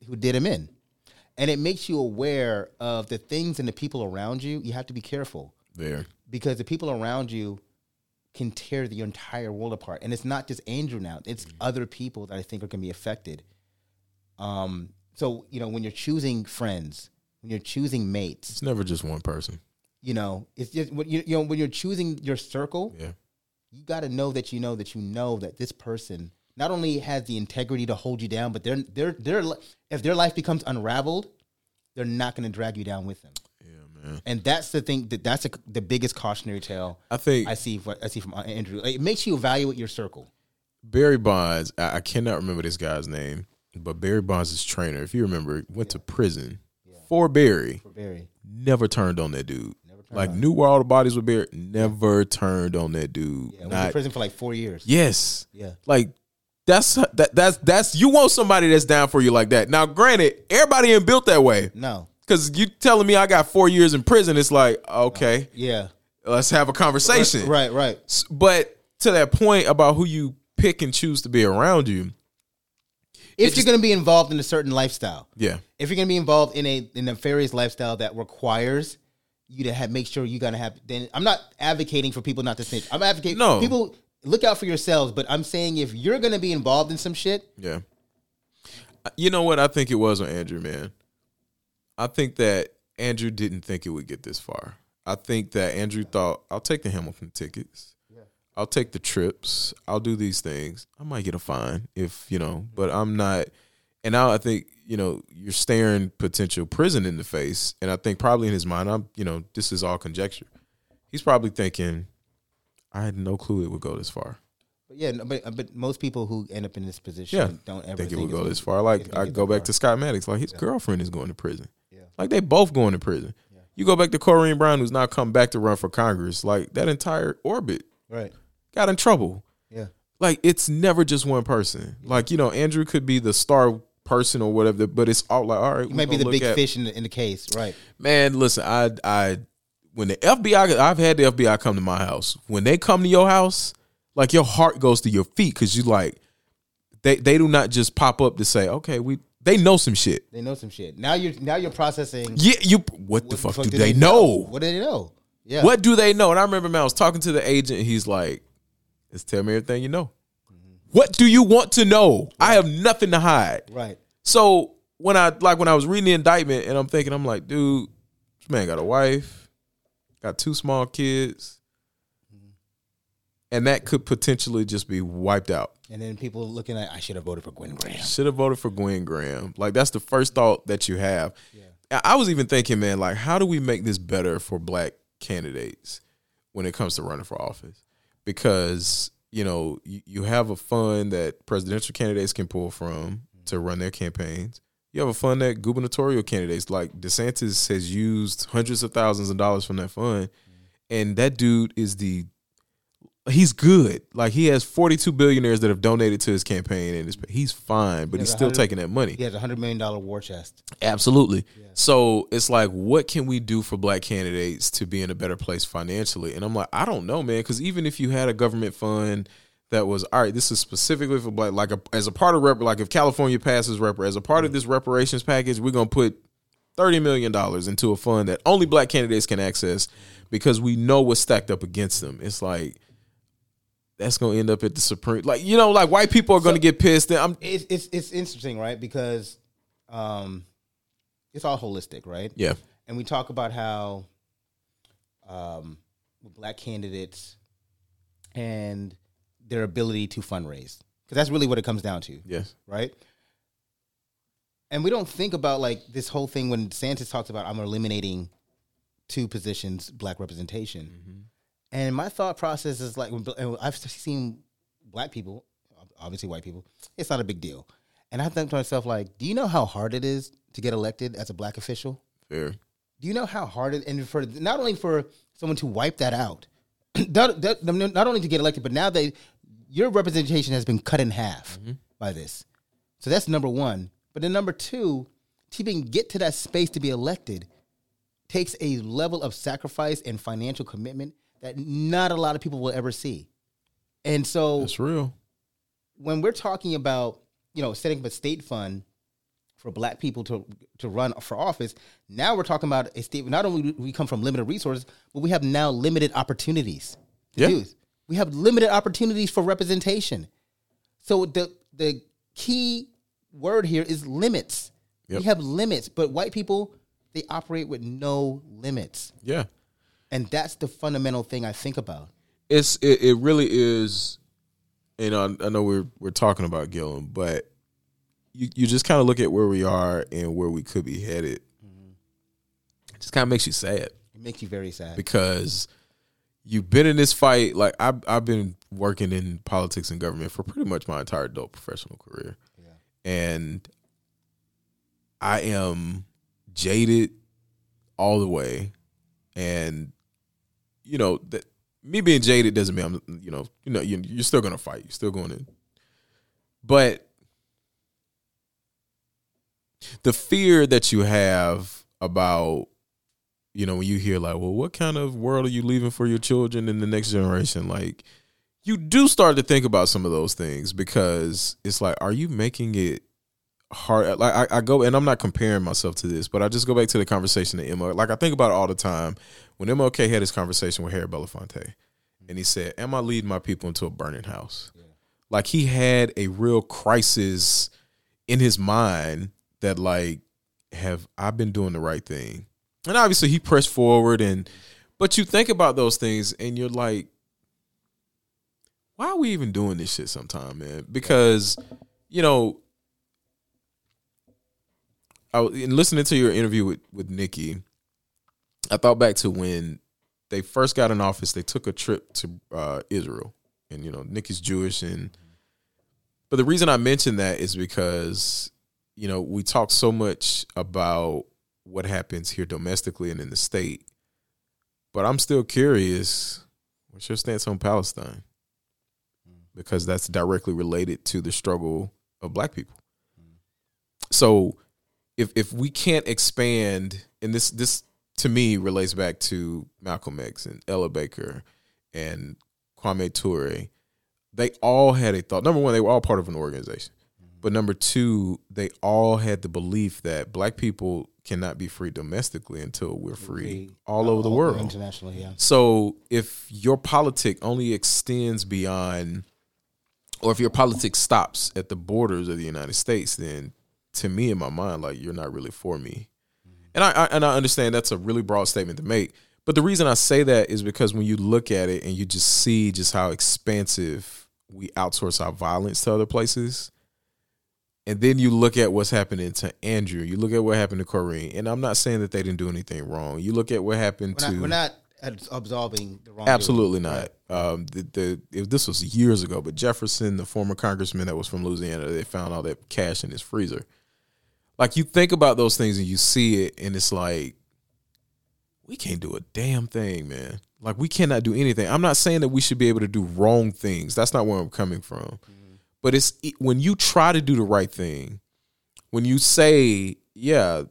who did him in, and it makes you aware of the things and the people around you. You have to be careful There. because the people around you can tear the entire world apart. And it's not just Andrew now; it's other people that I think are going to be affected. Um, so you know, when you're choosing friends, when you're choosing mates, It's never just one person. you know, it's just when you, you know when you're choosing your circle, Yeah. You got to know that you know that you know that this person not only has the integrity to hold you down, but they're they're they're if their life becomes unraveled, they're not going to drag you down with them. Yeah, man. And that's the thing that that's a, the biggest cautionary tale I think I see. What I see from uh, Andrew, Like, it makes you evaluate your circle. Barry Bonds, I, I cannot remember this guy's name, but Barry Bonds' trainer, if you remember, went to prison for Barry. For Barry, Never turned on that dude. Turned Like knew where all the bodies were buried. Never turned on that dude. yeah, went to prison for like four years. yes. Yeah. Like that's that that's that's you want somebody that's down for you like that. Now, granted, everybody ain't built that way. No. Cause you telling me I got four years in prison, it's like okay, uh, Yeah. let's have a conversation. Right. Right. But to that point about who you pick and choose to be around you, If you're going to be involved in a certain lifestyle, yeah, if you're going to be involved in a in a nefarious lifestyle that requires you to have make sure you're to have then I'm not advocating for people not to snitch. I'm advocating No. people look out for yourselves, but I'm saying if you're to be involved in some shit, yeah. Uh, you know what I think it was on Andrew, man. I think that Andrew didn't think it would get this far. I think that Andrew thought, I'll take the Hamilton tickets. I'll take the trips. I'll do these things. I might get a fine if, you know, but I'm not. And now I think, you know, you're staring potential prison in the face. And I think probably in his mind, I'm, you know, this is all conjecture. He's probably thinking, I had no clue it would go this far. but yeah, no, but uh, but most people who end up in this position Yeah, don't ever think it would go this far. Like I go back far. to Scott Maddox. Like his girlfriend is going to prison. Yeah. Like they both going to prison. You go back to Corrine Brown, who's now come back to run for Congress. Like that entire orbit right. got in trouble. Yeah. Like it's never just one person. Like you know, Andrew could be the star person or whatever, but it's all like all right. You might be the big fish in the, in the case, right? Man, listen, I I when the FBI, I've had the FBI come to my house. When they come to your house, like your heart goes to your feet because you like they they do not just pop up to say, okay, we they know some shit. They know some shit. Now you're now you're processing. Yeah, you. What the fuck, do they, know? What do they know? Yeah. What do they know? And I remember, man, I was talking to the agent. And he's like, "Just tell me everything you know. Mm-hmm. What do you want to know? I have nothing to hide." Right. So when I like when I was reading the indictment, and I'm thinking, I'm like, dude, this man got a wife, got two small kids, and that could potentially just be wiped out. And then people looking at, I should have voted for Gwen Graham. Should have voted for Gwen Graham. Like that's the first thought that you have. I I was even thinking, man, like how do we make this better for black candidates when it comes to running for office? Because you know you, you have a fund that presidential candidates can pull from to run their campaigns. You have a fund that gubernatorial candidates like DeSantis has used hundreds of thousands of dollars from that fund, and that dude is the he's good. Like he has 42 billionaires that have donated to his campaign and his, he's fine, but He he's still taking that money. He has a hundred million dollar war chest. Absolutely. So it's like, what can we do for black candidates to be in a better place financially? And I'm like, I don't know, man, because even if you had a government fund that was all right, this is specifically for black, like a, as a part of rep, like if California passes rep, as a part of this reparations package, we're gonna put thirty million dollars into a fund that only black candidates can access because we know what's stacked up against them. It's like that's gonna end up at the supreme, like you know, like white people are gonna get pissed. And I'm It's it's it's interesting, right? Because um, it's all holistic, right? yeah, and we talk about how um, black candidates and their ability to fundraise. Because that's really what it comes down to. Yes, right? And we don't think about like this whole thing when DeSantis talks about i'm eliminating two positions black representation. Mm-hmm. And my thought process is like when, i've seen black people obviously white people it's not a big deal. And i think to myself like do you know how hard it is to get elected as a black official? Fair. do you know how hard it and for not only for someone to wipe that out, not, not only to get elected, but now they your representation has been cut in half mm-hmm. by this. So that's number one. But then number two, to even get to that space to be elected takes a level of sacrifice and financial commitment that not a lot of people will ever see. And so That's real. when we're talking about you know setting up a state fund for black people to to run for office now we're talking about a state not only do we come from limited resources but we have now limited opportunities to Yeah. do this. We have limited opportunities for representation. So the the key word here is limits. Yep. we have limits but white people they operate with no limits. Yeah. and that's the fundamental thing i think about. It's it, it really is you know I, I know we're we're talking about Gillum, but you you just kind of look at where we are and where we could be headed. Mm-hmm. It just kind of makes you sad. It makes you very sad. Because you've been in this fight. Like I've I've been working in politics and government for pretty much my entire adult professional career, and I am jaded all the way, and you know that me being jaded doesn't mean I'm you know you know you, you're still gonna fight. You're still going to, but the fear that you have about you know when you hear like well what kind of world are you leaving for your children in the next generation? Like you do start to think about some of those things because it's like are you making it hard? Like I, I go and i'm not comparing myself to this but i just go back to the conversation that emma like i think about it all the time. When mlk had his conversation with harry belafonte and he said am i leading my people into a burning house? Like he had a real crisis in his mind that like have I been doing the right thing? And obviously he pressed forward and but you think about those things and you're like why are we even doing this shit sometime, man? Because you know I was- in listening to your interview with with Nikki, I thought back to when they first got in office, they took a trip to uh, Israel. And you know, Nikki's Jewish and but the reason I mention that is because, you know, we talk so much about what happens here domestically and in the state. But I'm still curious, what's your stance on Palestine? Mm. Because that's directly related to the struggle of black people. Mm. So if if we can't expand and this this to me relates back to Malcolm X and Ella Baker and Kwame Ture, they all had a thought. Number one, they were all part of an organization. Mm-hmm. But number two, they all had the belief that black people cannot be free domestically until we're free all over the world. internationally yeah So if your politic only extends beyond, or if your politics stops at the borders of the United States, then to me, in my mind, like you're not really for me. Mm-hmm. And I, I and I understand that's a really broad statement to make, But the reason I say that is because when you look at it and you just see just how expansive we outsource our violence to other places, and then you look at what's happening to Andrew, you look at what happened to Corrine, and I'm not saying that they didn't do anything wrong. You look at what happened We're to not, we're not absolving the wrong. Absolutely not. Um, the, the if this was years ago, but Jefferson, the former congressman that was from Louisiana, they found all that cash in his freezer. Like you think about those things and you see it, and it's like we can't do a damn thing, man. Like we cannot do anything. I'm not saying that we should be able to do wrong things. That's not where I'm coming from. But it's it- when you try to do the right thing, when you say, yeah,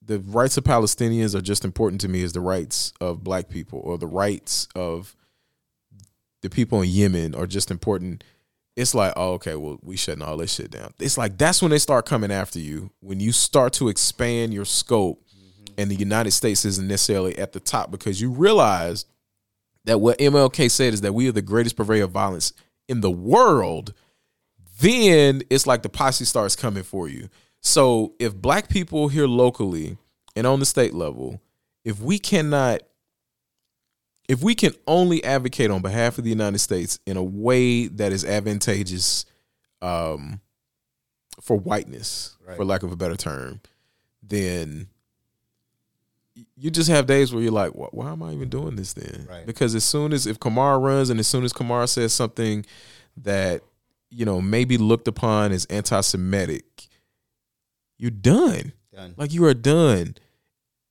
the rights of Palestinians are just important to me as the rights of black people or the rights of the people in Yemen are just important. It's like, oh, okay, well, we shutting all this shit down. It's like that's when they start coming after you. When you start to expand your scope mm-hmm. and the United States isn't necessarily at the top because you realize that what MLK said is that we are the greatest purveyor of violence in the world, then it's like the posse starts coming for you. So if black people here locally and on the state level, if we cannot if we can only advocate on behalf of the United States in a way that is advantageous um, for whiteness, for lack of a better term, then you just have days where you're like, why, why am I even doing this then? Right. Because as soon as if Kamala runs and as soon as Kamala says something that you know maybe looked upon as anti-Semitic, you're done. Done. Like you are done.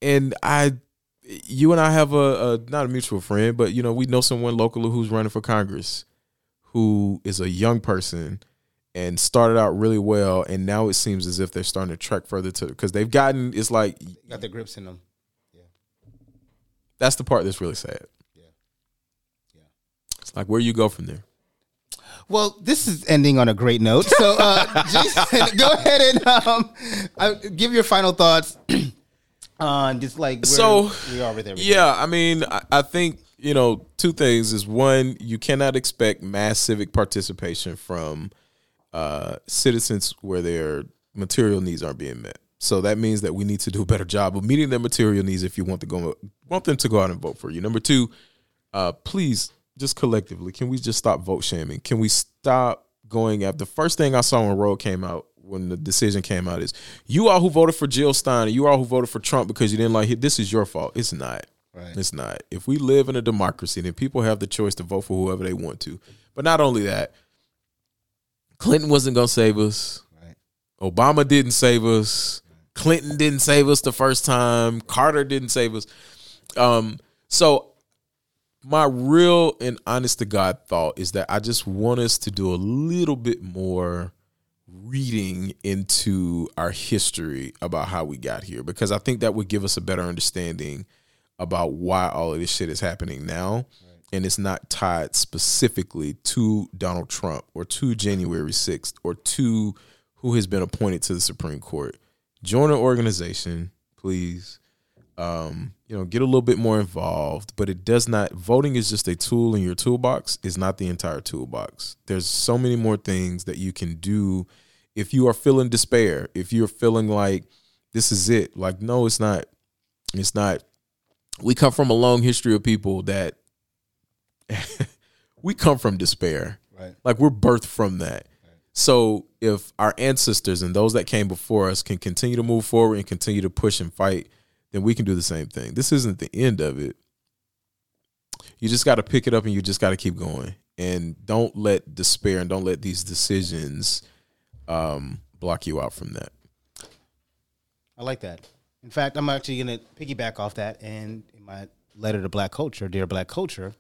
And I, you and I have a, a not a mutual friend, but you know we know someone locally who's running for Congress, who is a young person and started out really well, and now it seems as if they're starting to trek further to because they've gotten. It's like Got the grips in them. Yeah. That's the part that's really sad. Yeah. Yeah. It's like where you go from there. Well, this is ending on a great note. So, uh, Jason, go ahead and um, give your final thoughts on just like where So, we are with everything. Yeah, I mean, I, I think you know two things is one, you cannot expect mass civic participation from uh, citizens where their material needs aren't being met. So that means that we need to do a better job of meeting their material needs if you want to go want them to go out and vote for you. Number two, uh, please just collectively, can we just stop vote shaming? Can we stop going after the first thing I saw when Roe came out, when the decision came out, is you all who voted for Jill Stein, and you all who voted for Trump because you didn't like it. This is your fault. It's not. Right. It's not. If we live in a democracy, then people have the choice to vote for whoever they want to. But not only that, Clinton wasn't going to save us. Right. Obama didn't save us. Clinton didn't save us the first time. Carter didn't save us. Um, so my real and honest to God thought is that I just want us to do a little bit more reading into our history about how we got here because I think that would give us a better understanding about why all of this shit is happening now. And it's not tied specifically to Donald Trump or to January 6th or to who has been appointed to the Supreme Court. Join an organization, please. Um, you know, get a little bit more involved, but it does not voting is just a tool in your toolbox, is not the entire toolbox. There's so many more things that you can do if you are feeling despair, if you're feeling like this is it. Like, no, it's not. It's not. We come from a long history of people that we come from despair. Right. Like we're birthed from that. So if our ancestors and those that came before us can continue to move forward and continue to push and fight, then we can do the same thing. This isn't the end of it. You just got to pick it up and you just got to keep going. And don't let despair and don't let these decisions um, block you out from that. I like that. In fact, I'm actually going to piggyback off that. And in my letter to Black Culture, Dear Black Culture,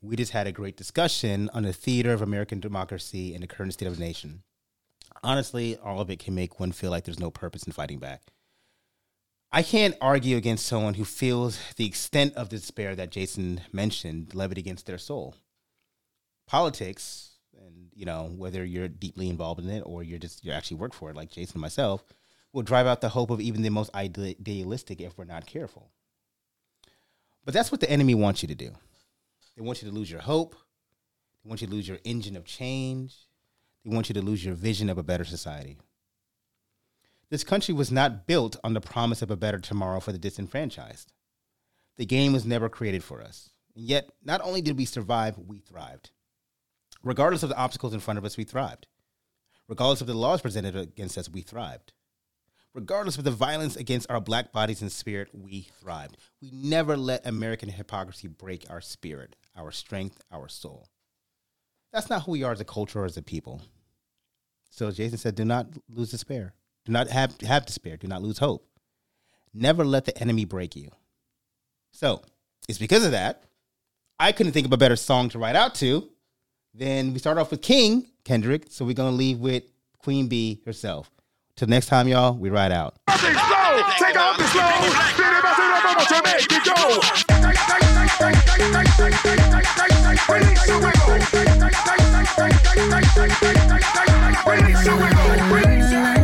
we just had a great discussion on the theater of American democracy and the current state of the nation. Honestly, all of it can make one feel like there's no purpose in fighting back. I can't argue against someone who feels the extent of despair that Jason mentioned levied against their soul. Politics, and you know whether you're deeply involved in it or you're just you actually work for it, like Jason and myself, will drive out the hope of even the most idealistic if we're not careful. But that's what the enemy wants you to do. They want you to lose your hope. They want you to lose your engine of change. They want you to lose your vision of a better society. This country was not built on the promise of a better tomorrow for the disenfranchised. The game was never created for us. And yet, not only did we survive, we thrived. Regardless of the obstacles in front of us, we thrived. Regardless of the laws presented against us, we thrived. Regardless of the violence against our black bodies and spirit, we thrived. We never let American hypocrisy break our spirit, our strength, our soul. That's not who we are as a culture or as a people. So Jason said, do not lose despair. Do not have, have despair. Do not lose hope. Never let the enemy break you. So it's because of that. I couldn't think of a better song to write out to. Then we start off with King Kendrick. So we're going to leave with Queen Bee herself. Till next time, y'all, we ride out. Release wiggle, release wiggle.